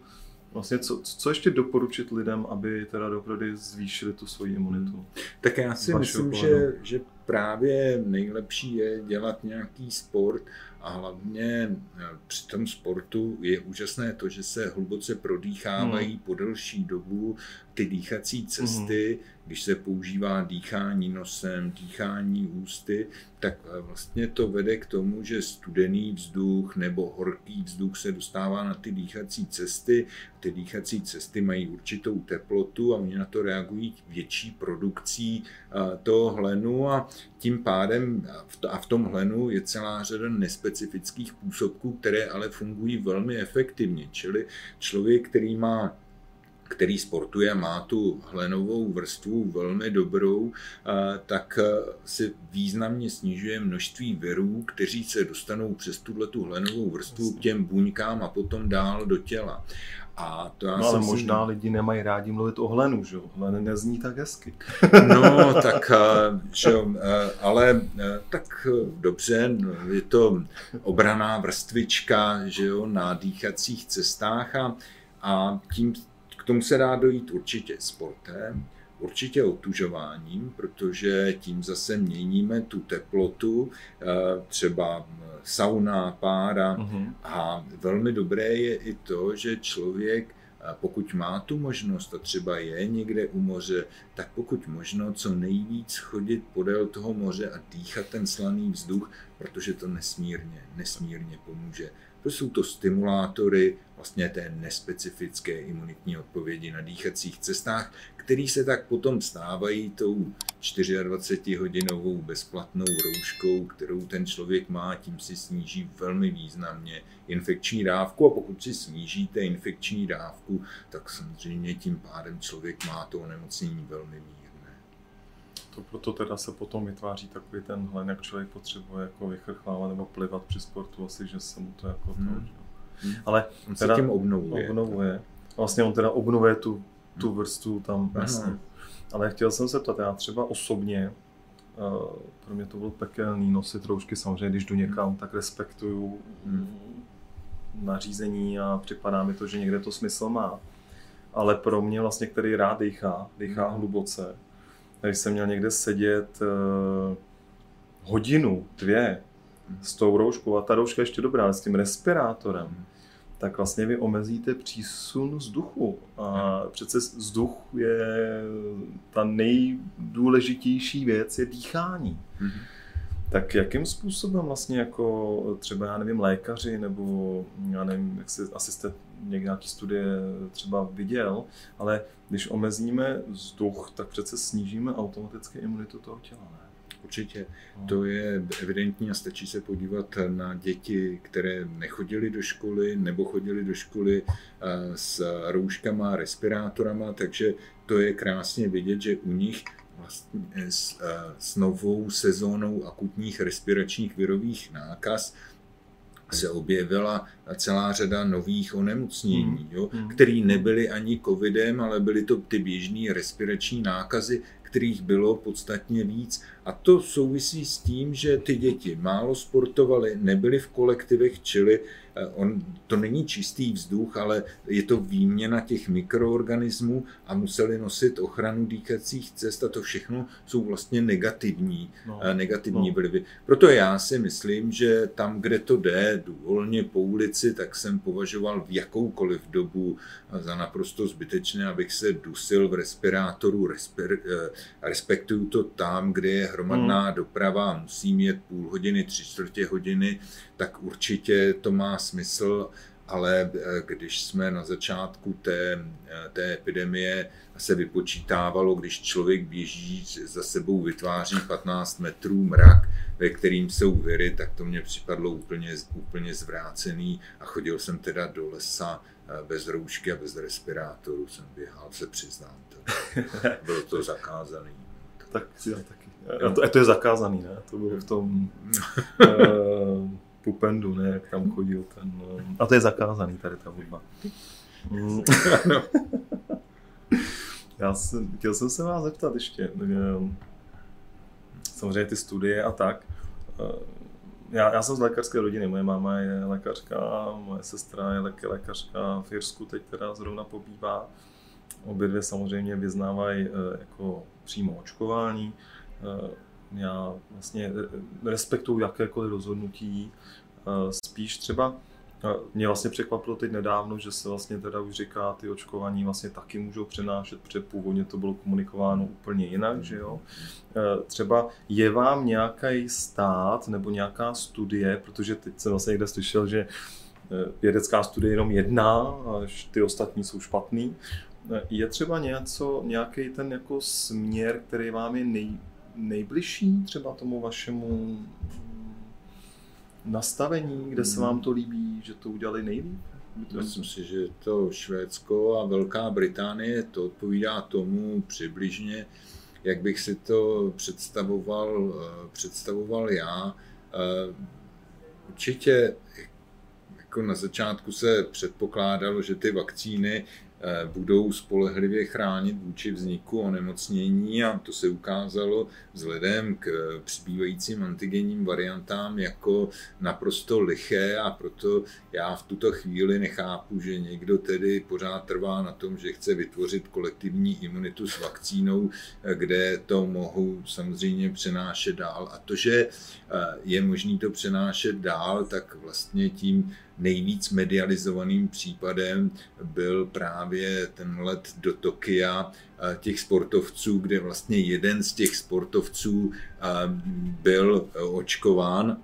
Vlastně co, co ještě doporučit lidem, aby teda opravdu zvýšili tu svoji imunitu? Tak já si myslím, že, že právě nejlepší je dělat nějaký sport a hlavně eh, při tom sportu je úžasné to, že se hluboce prodýchávají hmm. po delší dobu ty dýchací cesty, mm. Když se používá dýchání nosem, dýchání ústy, tak eh, vlastně to vede k tomu, že studený vzduch nebo horký vzduch se dostává na ty dýchací cesty. Ty dýchací cesty mají určitou teplotu a oni na to reagují větší produkcí eh, toho hlenu a tím pádem a v tom hlenu je celá řada nespecifických působků, které ale fungují velmi efektivně. Čili člověk, který má který sportuje, má tu hlenovou vrstvu velmi dobrou, tak se významně snižuje množství virů, kteří se dostanou přes tuhle tu hlenovou vrstvu k těm buňkám a potom dál do těla. A to já no, ale možná si... lidi nemají rádi mluvit o hlenu, že jo? Hlen nezní tak hezky. no, tak, že jo, ale tak dobře, je to obraná vrstvička, že jo, na dýchacích cestách a, a tím tomu se dá dojít určitě sportem, určitě otužováním, protože tím zase měníme tu teplotu, eh, třeba sauna, pára. Uh-huh. A velmi dobré je i to, že člověk eh, pokud má tu možnost a třeba je někde u moře, tak pokud možno co nejvíc chodit podél toho moře a dýchat ten slaný vzduch, protože to nesmírně, nesmírně pomůže. To jsou to stimulátory vlastně té nespecifické imunitní odpovědi na dýchacích cestách, který se tak potom stávají tou 24-hodinovou bezplatnou rouškou, kterou ten člověk má, tím si sníží velmi významně infekční dávku a pokud si snížíte infekční dávku, tak samozřejmě tím pádem člověk má to onemocnění velmi mírné. To proto teda se potom vytváří takový ten hlen, jak člověk potřebuje jako vychrchlávat nebo plivat při sportu, asi, že se mu to jako hmm. to, Hmm. Ale on teda se tím obnovuje. obnovuje. Vlastně on teda obnovuje tu, tu hmm. vrstvu tam vlastně. Ale chtěl jsem se ptat, já třeba osobně, uh, pro mě to bylo pekelný nosit roušky, samozřejmě když jdu někam, tak respektuju hmm. nařízení a připadá mi to, že někde to smysl má. Ale pro mě vlastně, který rád dýchá, dýchá hmm. hluboce, když jsem měl někde sedět uh, hodinu, dvě, s tou rouškou, a ta rouška je ještě dobrá, s tím respirátorem, tak vlastně vy omezíte přísun vzduchu. A přece vzduch je ta nejdůležitější věc, je dýchání. Mm-hmm. Tak jakým způsobem vlastně jako třeba, já nevím, lékaři nebo já nevím, jak si, asi někdy nějaký studie třeba viděl, ale když omezíme vzduch, tak přece snížíme automaticky imunitu toho těla, ne? Určitě. To je evidentní a stačí se podívat na děti, které nechodily do školy nebo chodily do školy eh, s rouškama, respirátorama, takže to je krásně vidět, že u nich vlastně s, eh, s novou sezónou akutních respiračních virových nákaz se objevila celá řada nových onemocnění, hmm. jo, hmm. které nebyly ani covidem, ale byly to ty běžné respirační nákazy, kterých bylo podstatně víc. A to souvisí s tím, že ty děti málo sportovaly, nebyly v kolektivech, čili eh, on, to není čistý vzduch, ale je to výměna těch mikroorganismů a museli nosit ochranu dýchacích cest a to všechno jsou vlastně negativní, no, eh, negativní no. vlivy. Proto já si myslím, že tam, kde to jde, volně po ulici, tak jsem považoval v jakoukoliv dobu za naprosto zbytečné, abych se dusil v respirátoru, respir, eh, respektuju to tam, kde je hromadná hmm. doprava, musím jet půl hodiny, tři čtvrtě hodiny, tak určitě to má smysl ale když jsme na začátku té, té epidemie se vypočítávalo, když člověk běží za sebou, vytváří 15 metrů mrak, ve kterým jsou viry, tak to mě připadlo úplně, úplně zvrácený a chodil jsem teda do lesa bez roušky a bez respirátoru jsem běhal, se přiznám. To bylo to zakázané. Tak já taky. A to, a to je zakázaný, ne? To bylo v tom uh, Pupendu, ne? Jak tam chodil ten... Uh, a to je zakázaný tady ta hudba. Mm. já jsem, chtěl jsem se vás zeptat ještě. Uh, samozřejmě ty studie a tak. Já, já jsem z lékařské rodiny, moje máma je lékařka, moje sestra je také lékařka v Jirsku, teď teda zrovna pobývá. Obě dvě samozřejmě vyznávají eh, jako přímo očkování. Eh, já vlastně respektuju jakékoliv rozhodnutí, eh, spíš třeba mě vlastně překvapilo teď nedávno, že se vlastně teda už říká, ty očkování vlastně taky můžou přenášet, protože původně to bylo komunikováno úplně jinak, že jo. Třeba je vám nějaký stát nebo nějaká studie, protože teď jsem vlastně někde slyšel, že vědecká studie je jenom jedna, ty ostatní jsou špatný. Je třeba něco, nějaký ten jako směr, který vám je nej, nejbližší třeba tomu vašemu nastavení, kde se vám to líbí, že to udělali nejlíp? Myslím si, že to Švédsko a Velká Británie to odpovídá tomu přibližně, jak bych si to představoval, eh, představoval já. Eh, určitě jako na začátku se předpokládalo, že ty vakcíny budou spolehlivě chránit vůči vzniku onemocnění a to se ukázalo vzhledem k eh, přibývajícím antigenním variantám jako naprosto liché a proto já v tuto chvíli nechápu, že někdo tedy pořád trvá na tom, že chce vytvořit kolektivní imunitu s vakcínou, eh, kde to mohou samozřejmě přenášet dál. A to, že je možný to přenášet dál, tak vlastně tím nejvíc medializovaným případem byl právě ten let do Tokia těch sportovců, kde vlastně jeden z těch sportovců byl očkován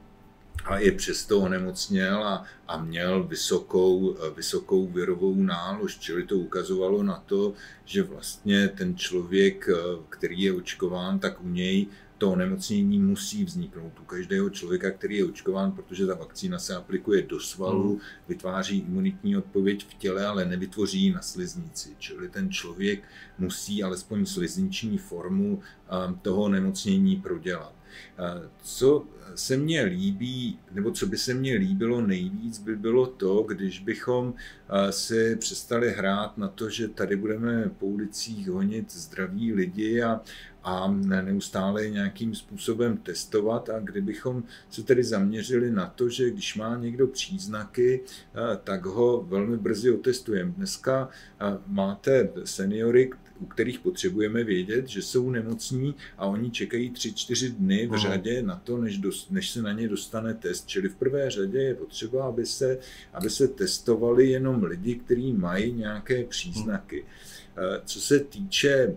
a je přesto onemocněl a, a měl vysokou, vysokou virovou nálož, čili to ukazovalo na to, že vlastně ten člověk, který je očkován, tak u něj to onemocnění musí vzniknout u každého člověka, který je očkován, protože ta vakcína se aplikuje do svalu, hmm. vytváří imunitní odpověď v těle, ale nevytvoří ji na sliznici. Čili ten člověk musí alespoň slizniční formu um, toho onemocnění prodělat. Uh, co se mně líbí, nebo co by se mně líbilo nejvíc, by bylo to, když bychom uh, si přestali hrát na to, že tady budeme po ulicích honit zdraví lidi a, a neustále nějakým způsobem testovat a kdybychom se tedy zaměřili na to, že když má někdo příznaky, eh, tak ho velmi brzy otestujeme. Dneska eh, máte seniory, u kterých potřebujeme vědět, že jsou nemocní a oni čekají 3-4 dny v řadě na to, než, dost, než se na ně dostane test. Čili v prvé řadě je potřeba, aby se, aby se testovali jenom lidi, kteří mají nějaké příznaky. Eh, co se týče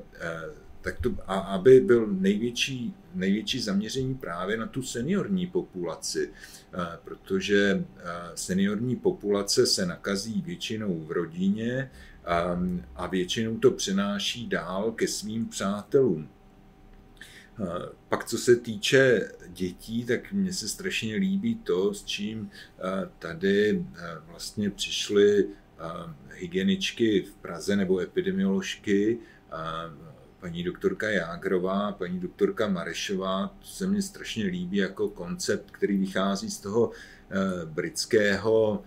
tak to, a aby byl největší, největší zaměření právě na tu seniorní populaci, eh, protože eh, seniorní populace se nakazí většinou v rodině ehm, a většinou to přenáší dál ke svým přátelům. Eh, pak co se týče dětí, tak mně se strašně líbí to, s čím tady vlastně přišly hygieničky v Praze nebo epidemioložky paní doktorka Jágrová, paní doktorka Marešová, to se mně strašně líbí jako koncept, který vychází z toho eh, britského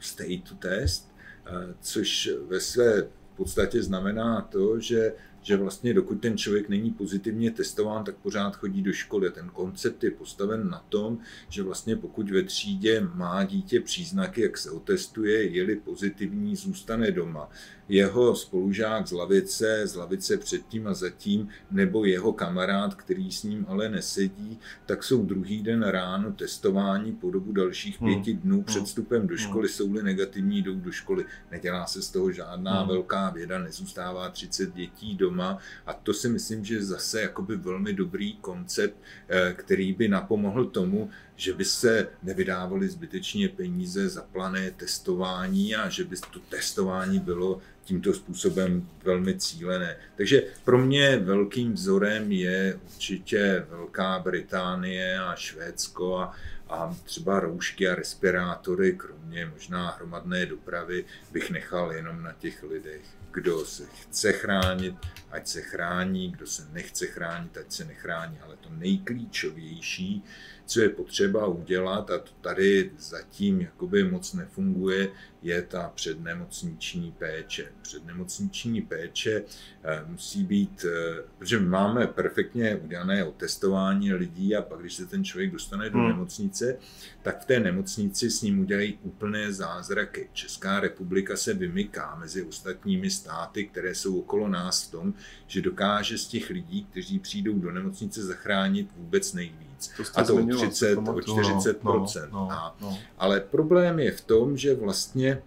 state to test, eh, což ve své podstatě znamená to, že že vlastně dokud ten člověk není pozitivně testován, tak pořád chodí do školy. Ten koncept je postaven na tom, že vlastně pokud ve třídě má dítě příznaky, jak se otestuje, je-li pozitivní, zůstane doma jeho spolužák z lavice, z lavice předtím a zatím, nebo jeho kamarád, který s ním ale nesedí, tak jsou druhý den ráno testování po dobu dalších hmm. pěti dnů hmm. před vstupem do hmm. školy, jsou-li negativní, jdou do školy. Nedělá se z toho žádná hmm. velká věda, nezůstává 30 dětí doma a to si myslím, že je zase jakoby velmi dobrý koncept, eh, který by napomohl tomu, že by se nevydávaly zbytečně peníze za plané testování a že by to testování bylo tímto způsobem velmi cílené. Takže pro mě velkým vzorem je určitě Velká Británie a Švédsko a, a třeba roušky a respirátory, kromě možná hromadné dopravy, bych nechal jenom na těch lidech. Kdo se chce chránit, ať se chrání, kdo se nechce chránit, ať se nechrání, ale to nejklíčovější co je potřeba udělat, a to tady zatím jakoby moc nefunguje, je ta přednemocniční péče. Přednemocniční péče eh, musí být, eh, protože máme perfektně udělané otestování lidí a pak, když se ten člověk dostane do hmm. nemocnice, tak v té nemocnici s ním udělají úplné zázraky. Česká republika se vymyká mezi ostatními státy, které jsou okolo nás v tom, že dokáže z těch lidí, kteří přijdou do nemocnice, zachránit vůbec nejvíc. To a to o 30, o 40 no, no, no, no. Ale problém je v tom, že vlastně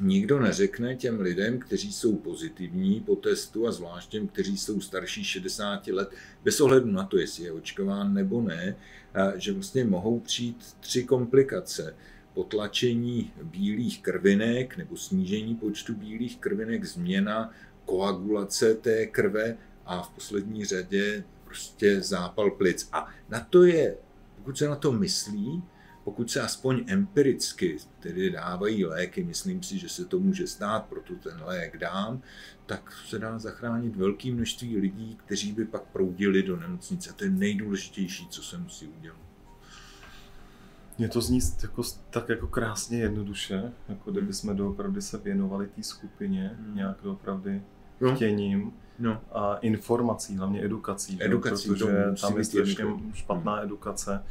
nikdo neřekne těm lidem, kteří jsou pozitivní po testu a zvlášť těm, kteří jsou starší 60 let, bez ohledu na to, jestli je očkován nebo ne, že vlastně mohou přijít tři komplikace. Potlačení bílých krvinek nebo snížení počtu bílých krvinek, změna koagulace té krve a v poslední řadě prostě zápal plic. A na to je, pokud se na to myslí, pokud se aspoň empiricky tedy dávají léky, myslím si, že se to může stát, proto ten lék dám, tak se dá zachránit velké množství lidí, kteří by pak proudili do nemocnice. To je nejdůležitější, co se musí udělat. Mně to zní jako, tak jako krásně jednoduše, jako kdyby jsme doopravdy se věnovali té skupině, hmm. nějak doopravdy no. chtěním no. A informací, hlavně edukací. Edukací, že? protože tam je strašně špatná hmm. edukace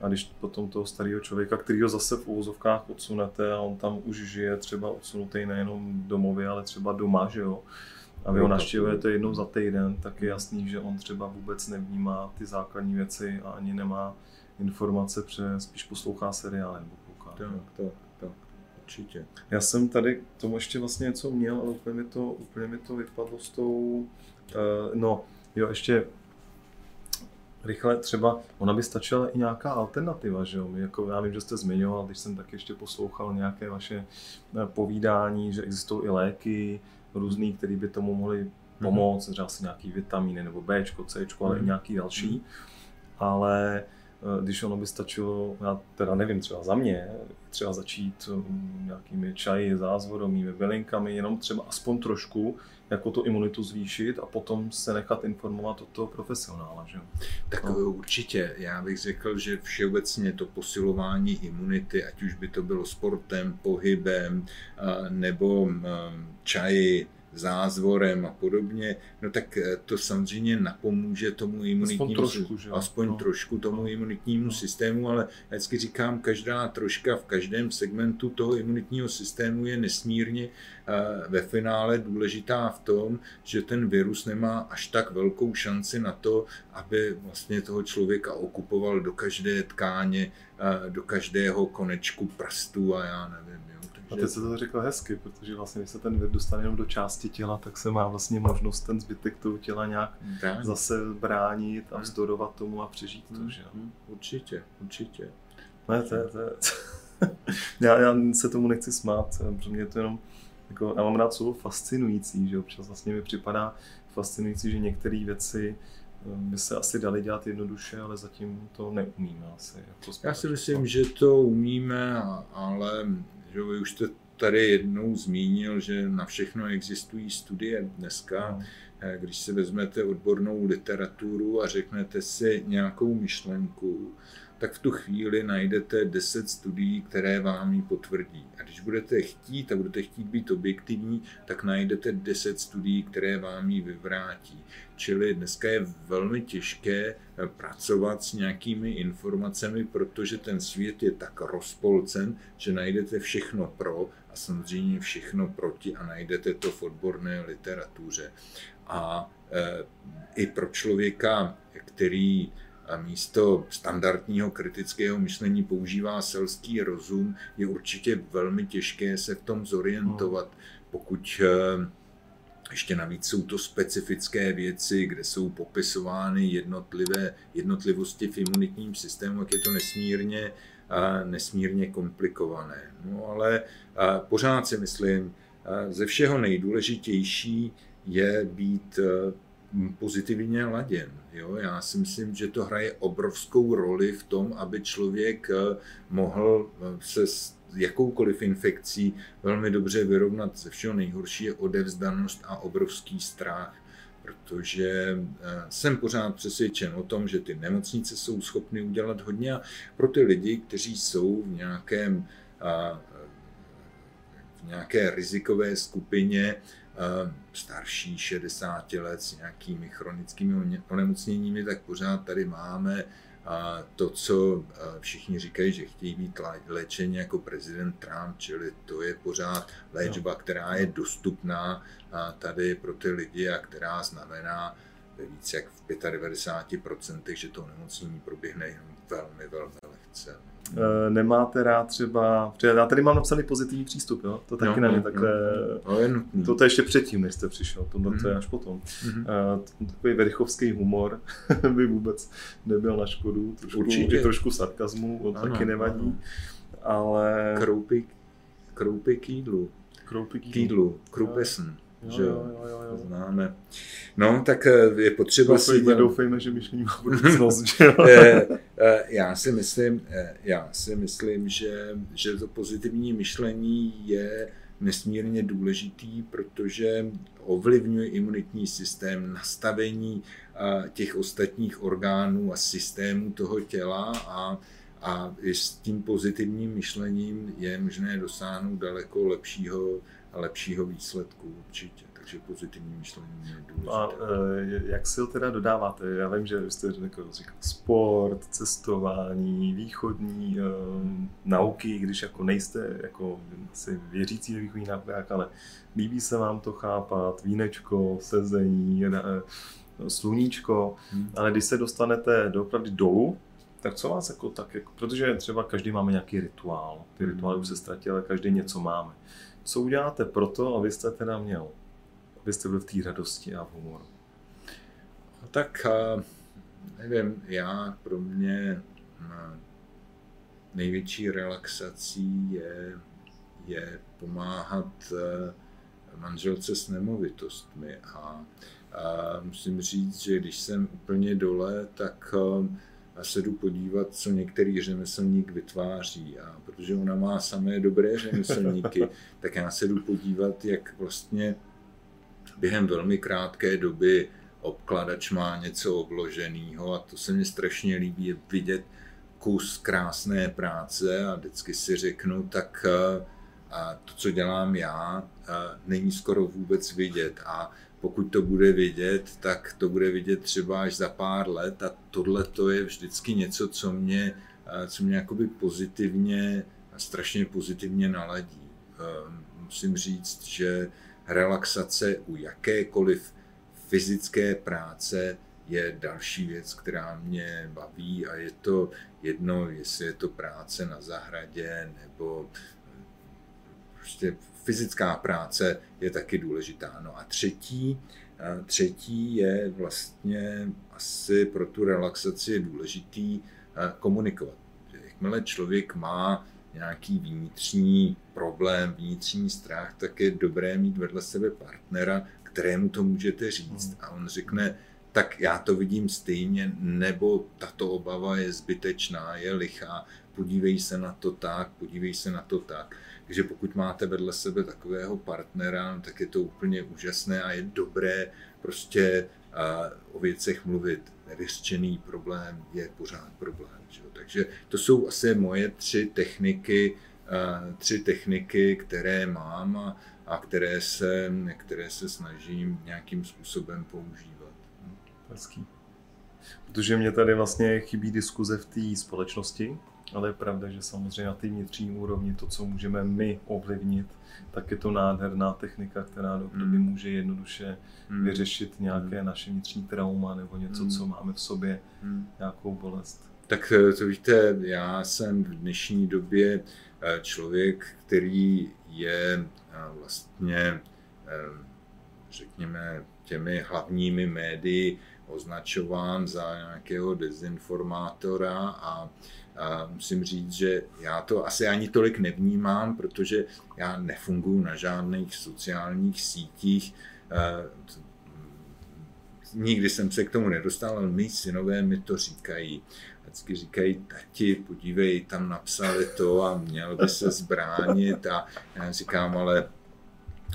a když potom toho starého člověka, který ho zase v úvozovkách odsunete a on tam už žije třeba odsunutý nejenom domově, ale třeba doma, že jo, a vy ho naštěvujete jednou za týden, tak je jasný, že on třeba vůbec nevnímá ty základní věci a ani nemá informace, protože spíš poslouchá seriály nebo kouká. Tak, tak, určitě. Já jsem tady tomu ještě vlastně něco měl, ale úplně mi to, úplně mi to vypadlo s tou, uh, no, jo, ještě rychle třeba, ona by stačila i nějaká alternativa, že jo? Jako, já vím, že jste zmiňoval, když jsem tak ještě poslouchal nějaké vaše eh, povídání, že existují i léky různý, které by tomu mohly mhm. pomoct, mm-hmm. třeba asi nějaký vitamíny nebo B, C, ale mm-hmm. i mhm. nějaký další. Mm-hmm. Ale když ono by stačilo, já teda nevím, třeba za mě, třeba začít mm, nějakými čaji, zázvoromými bylinkami, jenom třeba aspoň trošku, jako tu imunitu zvýšit a potom se nechat informovat od toho profesionála. Že? Tak no. určitě, já bych řekl, že všeobecně to posilování imunity, ať už by to bylo sportem, pohybem nebo čaji, zázvorem a podobně, no tak eh, to samozřejmě napomůže tomu imunitnímu, aspoň trošku, že? aspoň no. trošku tomu no. imunitnímu no. systému, ale já vždycky říkám, každá troška v každém segmentu toho imunitního systému je nesmírně eh, ve finále důležitá v tom, že ten virus nemá až tak velkou šanci na to, aby vlastně toho člověka okupoval do každé tkáně, eh, do každého konečku prstů a já nevím. A teď se to řekl hezky, protože vlastně, když se ten vir dostane jenom do části těla, tak se má vlastně možnost ten zbytek toho těla nějak Bránit. zase bránit a vzdorovat tomu a přežít to, hmm. že hmm. Určitě, určitě. Ne, to je, to je, já, já se tomu nechci smát, protože mě to jenom, jako, já mám rád slovo fascinující, že občas vlastně mi připadá fascinující, že některé věci eh, by se asi dali dělat jednoduše, ale zatím to neumíme asi. Jako Já si myslím, že to umíme, ale že vy už jste tady jednou zmínil, že na všechno existují studie dneska. No. Eh, když si vezmete odbornou literaturu a řeknete si nějakou myšlenku, tak v tu chvíli najdete 10 studií, které vám ji potvrdí. A když budete chtít a budete chtít být objektivní, tak najdete 10 studií, které vám ji vyvrátí. Čili dneska je velmi těžké eh, pracovat s nějakými informacemi, protože ten svět je tak rozpolcen, že najdete všechno pro a samozřejmě všechno proti a najdete to v odborné literatuře. A e, i pro člověka, který a místo standardního kritického myšlení používá selský rozum, je určitě velmi těžké se v tom zorientovat, pokud ještě navíc jsou to specifické věci, kde jsou popisovány jednotlivé jednotlivosti v imunitním systému, jak je to nesmírně, nesmírně komplikované. No ale pořád si myslím, ze všeho nejdůležitější je být pozitivně laděn. Jo? Já si myslím, že to hraje obrovskou roli v tom, aby člověk mohl se jakoukoliv infekcí velmi dobře vyrovnat. Ze všeho nejhorší je odevzdanost a obrovský strach, protože eh, jsem pořád přesvědčen o tom, že ty nemocnice jsou schopny udělat hodně a pro ty lidi, kteří jsou v nějakém v nějaké rizikové skupině, starší 60 let s nějakými chronickými onemocněními, tak pořád tady máme a to, co všichni říkají, že chtějí být léčeni jako prezident Trump, čili to je pořád léčba, která je dostupná tady pro ty lidi a která znamená ve více jak v 95%, že to onemocnění proběhne jenom velmi, velmi lehce. Eh, nemáte rád třeba, já tady mám napsaný pozitivní přístup, jo? to taky no, na mě no, takhle, no, to, to ještě předtím, než jste přišel, to, mm-hmm. to je mhm. až potom. Mm-hmm. Uh, takový verichovský humor by vůbec nebyl na škodu, trošku, Určitě. trošku sarkazmu, to ano, taky nevadí, ano. ale... Kroupy, kroupy k jídlu. Kroupy k jídlu. Kroupesen. Jo, že jo, jo, jo, jo. známe. No, tak eh, je potřeba doufejme, si... Dělat... Doufejme, že myšlení má budoucnost, že jo? Eh, eh, já si myslím, já si myslím, že, že to pozitivní myšlení je nesmírně důležitý, protože ovlivňuje imunitní systém, nastavení těch ostatních orgánů a systémů toho těla a, a i s tím pozitivním myšlením je možné dosáhnout daleko lepšího lepšího výsledku určitě. Takže pozitivní myšlení je důležité. A e, jak si ho teda dodáváte? Já vím, že jste řekl, říkal sport, cestování, východní e, nauky, když jako nejste jako si věřící ve východní naukách, ale líbí se vám to chápat, vínečko, sezení, e, sluníčko, hmm. ale když se dostanete doopravdy dolů, tak co vás jako tak, jako, protože třeba každý máme nějaký rituál, ty rituály už se ztratily, ale každý něco máme co uděláte pro to, abyste teda měl, abyste byl v té radosti a v humoru? No, tak nevím, já pro mě největší relaxací je, je pomáhat e, manželce s nemovitostmi a, a musím říct, že když jsem úplně dole, tak a se jdu podívat, co některý řemeslník vytváří. A protože ona má samé dobré řemeslníky, tak já se jdu podívat, jak vlastně během velmi krátké doby obkladač má něco obloženého a to se mi strašně líbí, je vidět kus krásné práce a vždycky si řeknu, tak a to, co dělám já, není skoro vůbec vidět. A pokud to bude vidět, tak to bude vidět třeba až za pár let a tohle to je vždycky něco, co mě, eh, co mě jakoby pozitivně, strašně pozitivně naladí. Ehm, musím říct, že relaxace u jakékoliv fyzické práce je další věc, která mě baví a je to jedno, jestli je to práce na zahradě nebo prostě fyzická práce je taky důležitá. No a třetí, třetí je vlastně asi pro tu relaxaci důležitý komunikovat. Jakmile člověk má nějaký vnitřní problém, vnitřní strach, tak je dobré mít vedle sebe partnera, kterému to můžete říct. Hmm. A on řekne, tak já to vidím stejně, nebo tato obava je zbytečná, je lichá, podívej se na to tak, podívej se na to tak. Takže pokud máte vedle sebe takového partnera, tak je to úplně úžasné a je dobré prostě o věcech mluvit. Nevyřčený problém je pořád problém. Že? Takže to jsou asi moje tři techniky, tři techniky, které mám a, a které, se, které se snažím nějakým způsobem používat. Hezký. Protože mě tady vlastně chybí diskuze v té společnosti, ale je pravda, že samozřejmě na té vnitřní úrovni to, co můžeme my ovlivnit, tak je to nádherná technika, která do hmm. může jednoduše hmm. vyřešit nějaké hmm. naše vnitřní trauma nebo něco, hmm. co máme v sobě, hmm. nějakou bolest. Tak eh, to víte, já jsem v dnešní době eh, člověk, který je eh, vlastně řekněme, těmi hlavními médii označován za nějakého dezinformátora a, a musím říct, že já to asi ani tolik nevnímám, protože já nefunguji na žádných sociálních sítích. Nikdy jsem se k tomu nedostal, ale mý synové mi to říkají. Vždycky říkají, tati, podívej, tam napsali to a měl by se zbránit a já říkám, ale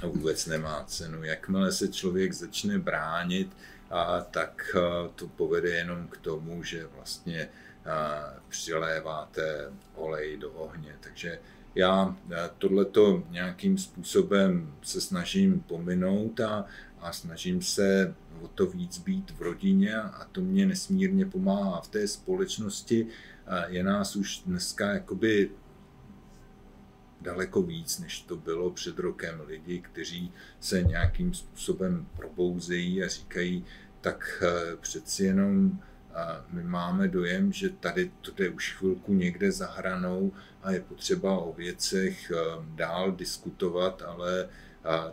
vůbec nemá cenu. Jakmile se člověk začne bránit, a tak to povede jenom k tomu, že vlastně přiléváte olej do ohně. Takže já tohleto nějakým způsobem se snažím pominout a, a snažím se o to víc být v rodině a to mě nesmírně pomáhá v té společnosti. Je nás už dneska jakoby daleko víc, než to bylo před rokem. Lidi, kteří se nějakým způsobem probouzejí a říkají, tak eh, přeci jenom my máme dojem, že tady to jde už chvilku někde za hranou a je potřeba o věcech eh, dál diskutovat, ale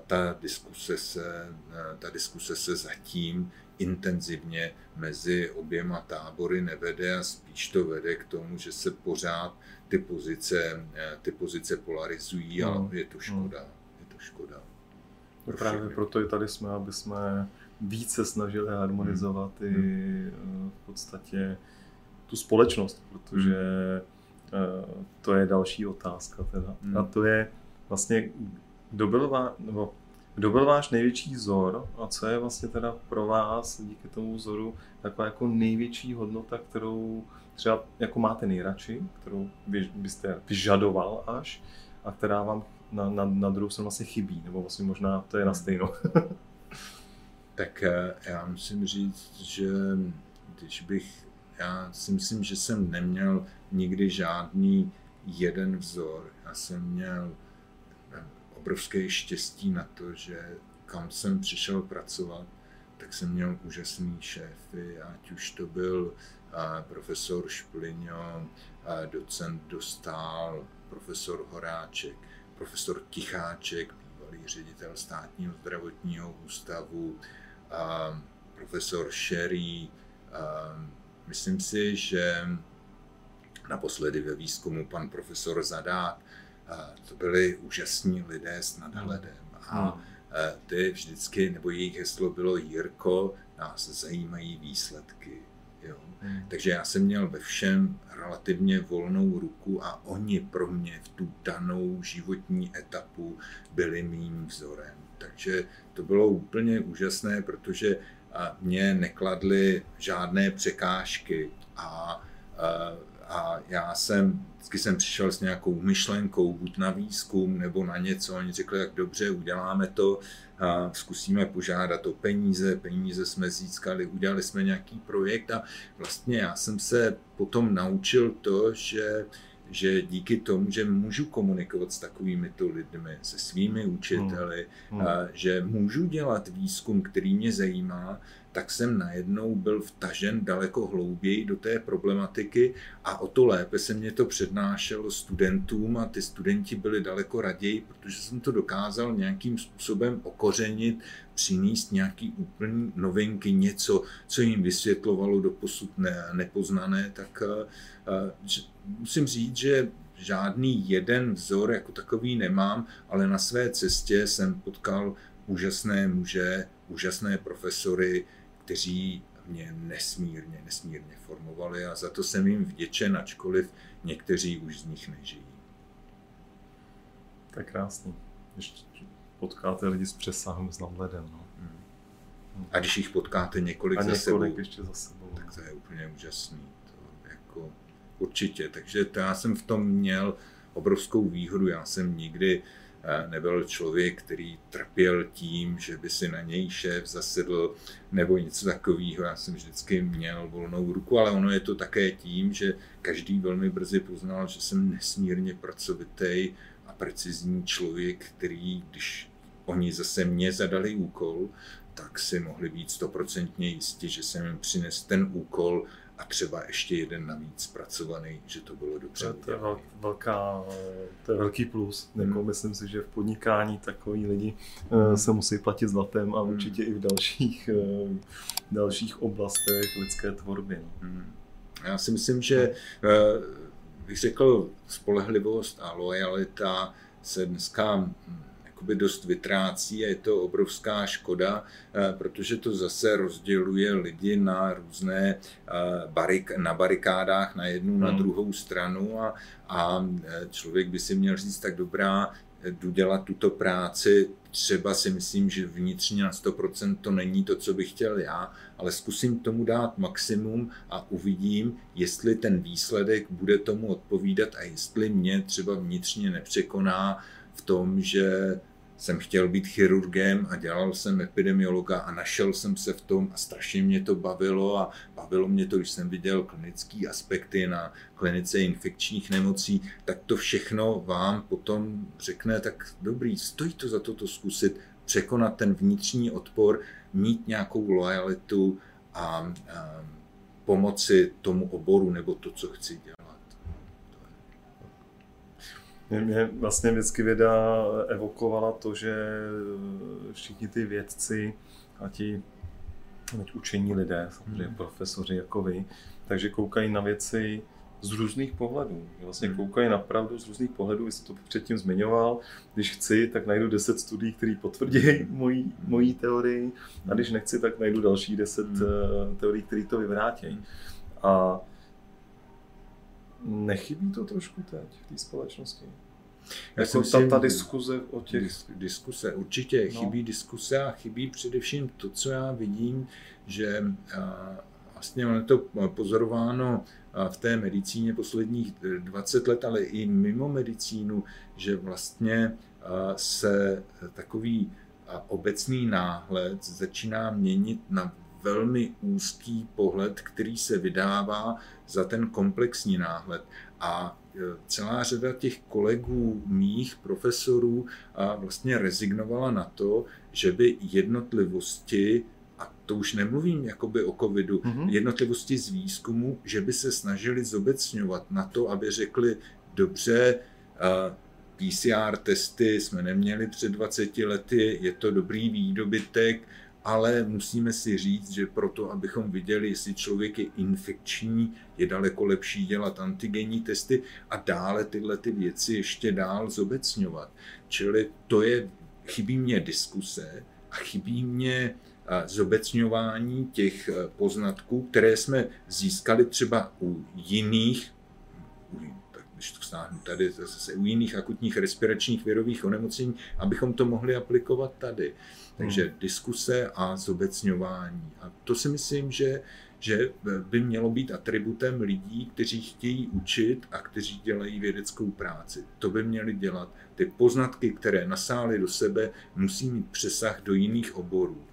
ta diskuse se, eh, ta diskuse se zatím intenzivně mezi oběma tábory nevede a spíš to vede k tomu, že se pořád ty pozice, ty pozice polarizují a no. je to škoda. Je to škoda. Pro Právě proto i tady jsme, aby jsme více snažili harmonizovat hmm. i hmm. v podstatě tu společnost, protože hmm. to je další otázka teda. Hmm. A to je vlastně, kdo byl, vá, nebo kdo byl váš největší vzor a co je vlastně teda pro vás díky tomu vzoru taková jako největší hodnota, kterou třeba jako máte nejradši, kterou by, byste vyžadoval až a která vám na, na, na druhou stranu vlastně chybí, nebo vlastně možná to je na stejno. tak eh, já musím říct, že když bych, já si myslím, že jsem neměl nikdy žádný jeden vzor. Já jsem měl eh, obrovské štěstí na to, že kam jsem přišel pracovat, tak jsem měl úžasný šéfy, ať už to byl profesor Šplino, docent Dostál, profesor Horáček, profesor Ticháček, bývalý ředitel státního zdravotního ústavu, profesor Sherry. Myslím si, že naposledy ve výzkumu pan profesor Zadák, to byli úžasní lidé s nadhledem. A hmm. ty vždycky, nebo jejich heslo bylo Jirko, nás zajímají výsledky. Jo. Hmm. Takže já jsem měl ve všem relativně volnou ruku a oni pro mě v tu danou životní etapu byli mým vzorem. Takže to bylo úplně úžasné, protože mě nekladly žádné překážky a, a, a já jsem, vždycky jsem přišel s nějakou myšlenkou, buď na výzkum nebo na něco, oni řekli, jak dobře, uděláme to, a zkusíme požádat o peníze, peníze jsme získali, udělali jsme nějaký projekt a vlastně já jsem se potom naučil to, že že díky tomu, že můžu komunikovat s takovými to lidmi, se svými učiteli, hmm. Hmm. A, že můžu dělat výzkum, který mě zajímá, tak jsem najednou byl vtažen daleko hlouběji do té problematiky a o to lépe se mě to přednášelo studentům a ty studenti byli daleko raději, protože jsem to dokázal nějakým způsobem okořenit, přinést nějaký úplný novinky, něco, co jim vysvětlovalo do posud ne, nepoznané, tak musím říct, že žádný jeden vzor jako takový nemám, ale na své cestě jsem potkal úžasné muže, úžasné profesory, kteří mě nesmírně, nesmírně formovali a za to jsem jim vděčen, ačkoliv někteří už z nich nežijí. To je krásný. Ještě potkáte lidi s přesahem, s nadhledem. No. Hmm. A když jich potkáte několik, a několik za sebou, ještě za sebou. tak to je úplně úžasný. To jako určitě. Takže to já jsem v tom měl obrovskou výhodu. Já jsem nikdy nebyl člověk, který trpěl tím, že by si na něj šéf zasedl nebo něco takového. Já jsem vždycky měl volnou ruku, ale ono je to také tím, že každý velmi brzy poznal, že jsem nesmírně pracovitý a precizní člověk, který, když oni zase mě zadali úkol, tak si mohli být stoprocentně jistí, že jsem jim přines ten úkol a třeba ještě jeden navíc zpracovaný, že to bylo dobře. To, to, je velká, to je velký plus. Hmm. Jako myslím si, že v podnikání takový lidi hmm. se musí platit zlatem a hmm. určitě i v dalších, dalších oblastech lidské tvorby. No. Hmm. Já si myslím, že bych řekl, spolehlivost a lojalita se dneska hm, jakoby dost vytrácí a je to obrovská škoda, eh, protože to zase rozděluje lidi na různé eh, barik, na barikádách na jednu, hmm. na druhou stranu a, a eh, člověk by si měl říct tak dobrá, jdu dělat tuto práci, třeba si myslím, že vnitřně na 100% to není to, co bych chtěl já, ale zkusím tomu dát maximum a uvidím, jestli ten výsledek bude tomu odpovídat a jestli mě třeba vnitřně nepřekoná tom, že jsem chtěl být chirurgem a dělal jsem epidemiologa a našel jsem se v tom a strašně mě to bavilo a bavilo mě to, když jsem viděl klinické aspekty na klinice infekčních nemocí, tak to všechno vám potom řekne, tak dobrý, stojí to za to to zkusit, překonat ten vnitřní odpor, mít nějakou lojalitu a, a pomoci tomu oboru nebo to, co chci dělat. Mě, mě vlastně vždycky věda evokovala to, že všichni ty vědci a ti učení lidé, samozřejmě hmm. profesoři jako vy, takže koukají na věci z různých pohledů. Vlastně hmm. koukají na pravdu z různých pohledů, vy jste to předtím zmiňoval. Když chci, tak najdu 10 studií, které potvrdí moji, moji teorii, a když nechci, tak najdu další 10 hmm. Eh, teorií, které to vyvrátí. A Nechybí to trošku teď v té společnosti? Já jako ta, ta diskuze o těch... Dis, diskuse, určitě no. chybí diskuse a chybí především to, co já vidím, že a, vlastně je to pozorováno v té medicíně posledních 20 let, ale i mimo medicínu, že vlastně se takový obecný náhled začíná měnit na velmi úzký pohled, který se vydává za ten komplexní náhled. A e, celá řada těch kolegů, mých profesorů a vlastně rezignovala na to, že by jednotlivosti a to už nemluvím jakoby o covidu, mm-hmm. jednotlivosti z výzkumu, že by se snažili zobecňovat na to, aby řekli, dobře, PCR testy jsme neměli před 20 lety, je to dobrý výdobytek, ale musíme si říct, že proto, abychom viděli, jestli člověk je infekční, je daleko lepší dělat antigenní testy a dále tyhle ty věci ještě dál zobecňovat. Čili to je, chybí mě diskuse a chybí mě zobecňování těch poznatků, které jsme získali třeba u jiných, když to stáhnu tady, zase u jiných akutních respiračních virových onemocnění, abychom to mohli aplikovat tady. Takže hmm. diskuse a zobecňování. A to si myslím, že, že by mělo být atributem lidí, kteří chtějí učit a kteří dělají vědeckou práci. To by měli dělat. Ty poznatky, které nasály do sebe, musí mít přesah do jiných oborů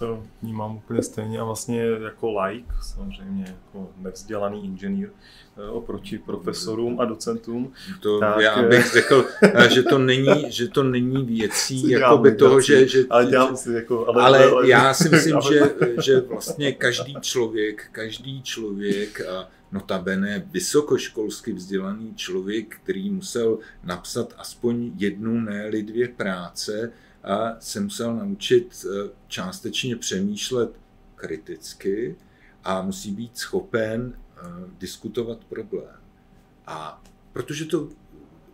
to vnímám úplně stejně a vlastně jako like, samozřejmě jako nevzdělaný inženýr eh, oproti profesorům a docentům. To tak, já bych řekl, eh, že to není, že to není věcí jako by toho, že, že, ale, dělám si jako, ale, ale, ale já si myslím, ale, že, že vlastně každý člověk, každý člověk a notabene vysokoškolsky vzdělaný člověk, který musel napsat aspoň jednu, ne dvě práce, se musel naučit eh, částečně přemýšlet kriticky a musí být schopen eh, diskutovat problém. A protože to,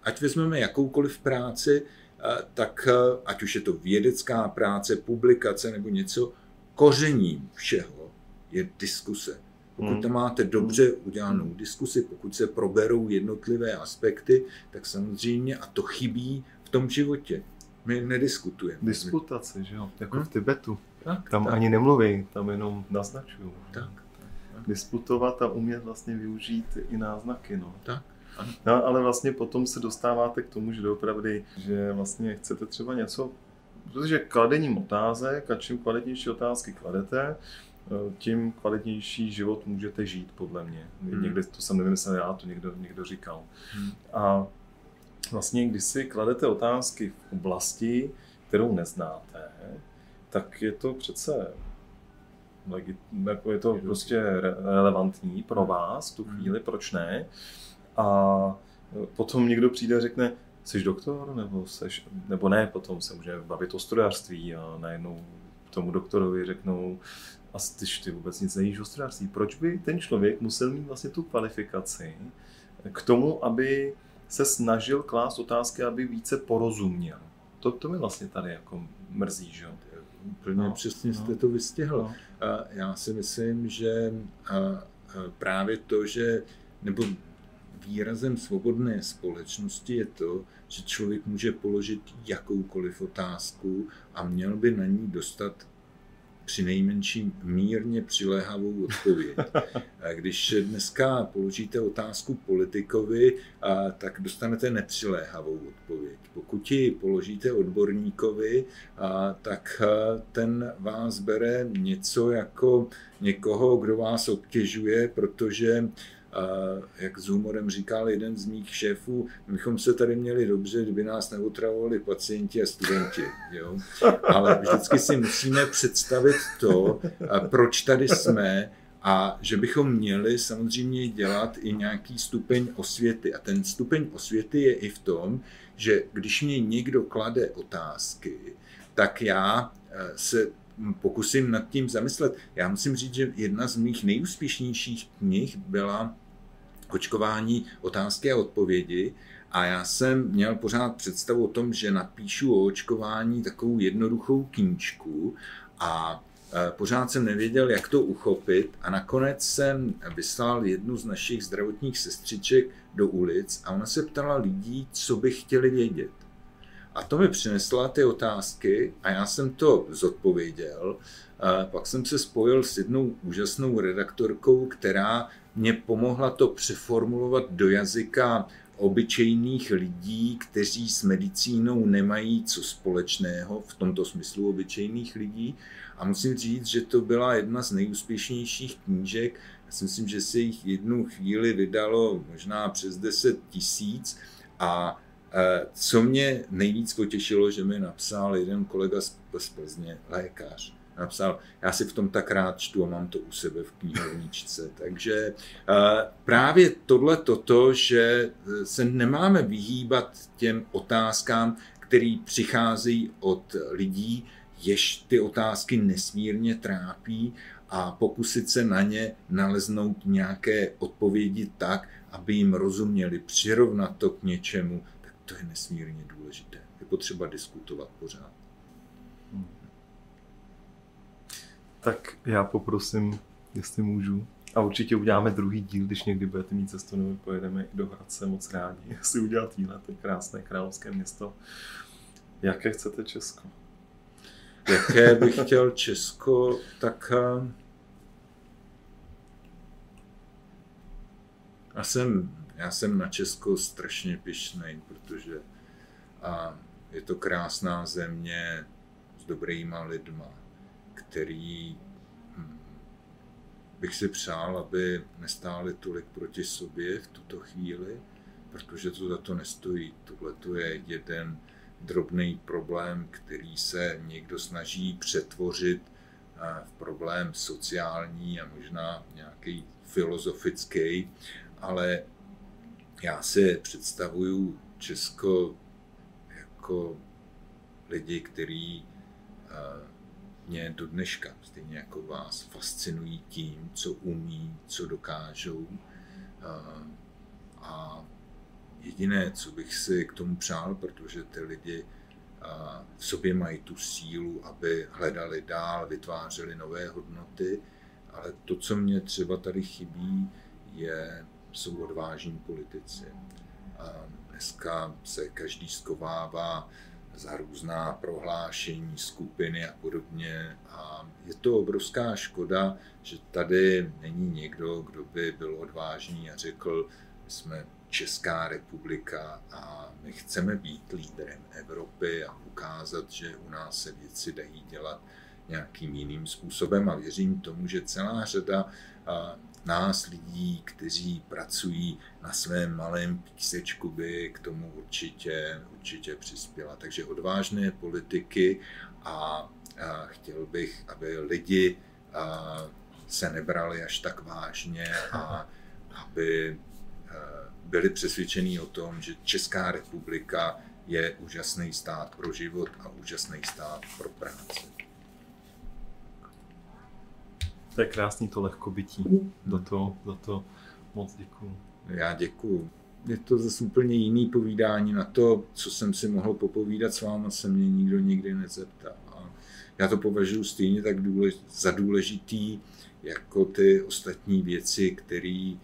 ať vezmeme jakoukoliv práci, eh, tak ať už je to vědecká práce, publikace nebo něco, kořením všeho je diskuse. Pokud hmm. tam máte dobře udělanou diskusi, pokud se proberou jednotlivé aspekty, tak samozřejmě, a to chybí v tom životě, my nediskutujeme. Disputace, že jo, jako hmm? v Tibetu. Tak, tam tak. ani nemluví, tam jenom naznačují. Tak, tak. Disputovat a umět vlastně využít i náznaky, no. Tak. No, ale vlastně potom se dostáváte k tomu, že doopravdy, že vlastně chcete třeba něco, protože kladením otázek a čím kvalitnější otázky kladete, tím kvalitnější život můžete žít, podle mě. Hmm. Někde to jsem nevymyslel já, to někdo, někdo říkal. Hmm. A vlastně, když si kladete otázky v oblasti, kterou neznáte, tak je to přece jako je to prostě relevantní pro vás v tu hmm. chvíli, proč ne. A potom někdo přijde a řekne, jsi doktor, nebo, seš, nebo ne, potom se může bavit o strojařství a najednou tomu doktorovi řeknou, a ty, ty vůbec nic nevíš o strojařství. Proč by ten člověk musel mít vlastně tu kvalifikaci k tomu, aby se snažil klást otázky, aby více porozuměl? To, to mi vlastně tady jako mrzí, že Úplně no, přesně no, jste to vystihl. No. Já si myslím, že právě to, že, nebo výrazem svobodné společnosti je to, že člověk může položit jakoukoliv otázku a měl by na ní dostat při nejmenším mírně přiléhavou odpověď. Když dneska položíte otázku politikovi, tak dostanete nepřiléhavou odpověď. Pokud ji položíte odborníkovi, tak ten vás bere něco jako někoho, kdo vás obtěžuje, protože jak s humorem říkal jeden z mých šéfů, my bychom se tady měli dobře, kdyby nás neotravovali pacienti a studenti. Jo? Ale vždycky si musíme představit to, proč tady jsme a že bychom měli samozřejmě dělat i nějaký stupeň osvěty. A ten stupeň osvěty je i v tom, že když mě někdo klade otázky, tak já eh, se pokusím nad tím zamyslet. Já musím říct, že jedna z mých nejúspěšnějších knih byla očkování otázky a odpovědi. A já jsem měl pořád představu o tom, že napíšu o očkování takovou jednoduchou knížku a e, pořád jsem nevěděl, jak to uchopit a nakonec jsem vyslal jednu z našich zdravotních sestřiček do ulic a ona se ptala lidí, co by chtěli vědět. A to mi přinesla ty otázky a já jsem to zodpověděl. A pak jsem se spojil s jednou úžasnou redaktorkou, která mě pomohla to přeformulovat do jazyka obyčejných lidí, kteří s medicínou nemají co společného, v tomto smyslu obyčejných lidí. A musím říct, že to byla jedna z nejúspěšnějších knížek. Já si myslím, že se jich jednu chvíli vydalo možná přes 10 tisíc. A co mě nejvíc potěšilo, že mi napsal jeden kolega z Plzně, lékař, napsal, já si v tom tak rád čtu a mám to u sebe v knihovničce. Takže právě tohle toto, že eh, se nemáme vyhýbat těm otázkám, které přicházejí od lidí, jež ty otázky nesmírně trápí a pokusit se na ně naleznout nějaké odpovědi tak, aby jim rozuměli, přirovnat to k něčemu, to je nesmírně důležité. Je potřeba diskutovat pořád. Tak já poprosím, jestli můžu. A určitě uděláme druhý díl, když někdy budete mít cestu, nebo pojedeme i do Hradce moc rádi, jestli udělat výlet, to krásné královské město. Jaké chcete Česko? Jaké bych chtěl Česko, tak eh, já jsem, já jsem na Česko strašně pišnej, protože a je to krásná země s dobrýma lidma který hm, bych si přál, aby nestáli tolik proti sobě v tuto chvíli, protože to za to nestojí. Tohle to je jeden drobný problém, který se někdo snaží přetvořit v problém sociální a možná nějaký filozofický, ale já si představuju Česko jako lidi, kteří eh, mě do dneška, stejně jako vás, fascinují tím, co umí, co dokážou. A jediné, co bych si k tomu přál, protože ty lidi v sobě mají tu sílu, aby hledali dál, vytvářeli nové hodnoty, ale to, co mě třeba tady chybí, je, jsou odvážní politici. A dneska se každý skovává za různá prohlášení, skupiny a podobně. A je to obrovská škoda, že tady není někdo, kdo by byl odvážný a řekl, my jsme Česká republika a my chceme být lídrem Evropy a ukázat, že u nás se věci dají dělat nějakým jiným způsobem a věřím tomu, že celá řada nás lidí, kteří pracují na svém malém písečku, by k tomu určitě, určitě přispěla. Takže odvážné politiky a, a chtěl bych, aby lidi se nebrali až tak vážně a aby byli přesvědčení o tom, že Česká republika je úžasný stát pro život a úžasný stát pro práci. To je krásný to lehkobytí. Do toho, do toho moc děkuju. Já děkuju. Je to zase úplně jiný povídání na to, co jsem si mohl popovídat s váma, se mě nikdo nikdy nezeptal. A já to považuji stejně tak důlež, za důležitý, jako ty ostatní věci, které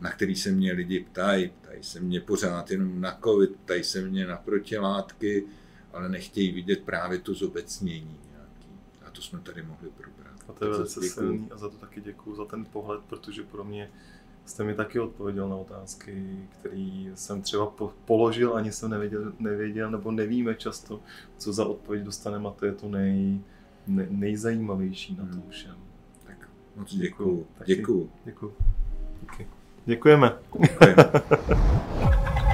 na který se mě lidi ptají. Ptají se mě pořád jenom na covid, ptají se mě na protilátky, ale nechtějí vidět právě to zobecnění nějaký. A to jsme tady mohli probrat. A to je velice silný a za to taky děkuji, za ten pohled, protože pro mě jste mi taky odpověděl na otázky, které jsem třeba položil, ani jsem nevěděl, nevěděl nebo nevíme často, co za odpověď dostaneme a to je to nej, ne, nejzajímavější na tom hmm. všem. Tak moc děkuji. Děkuji. Děkuji. Děkujeme. Děkujeme.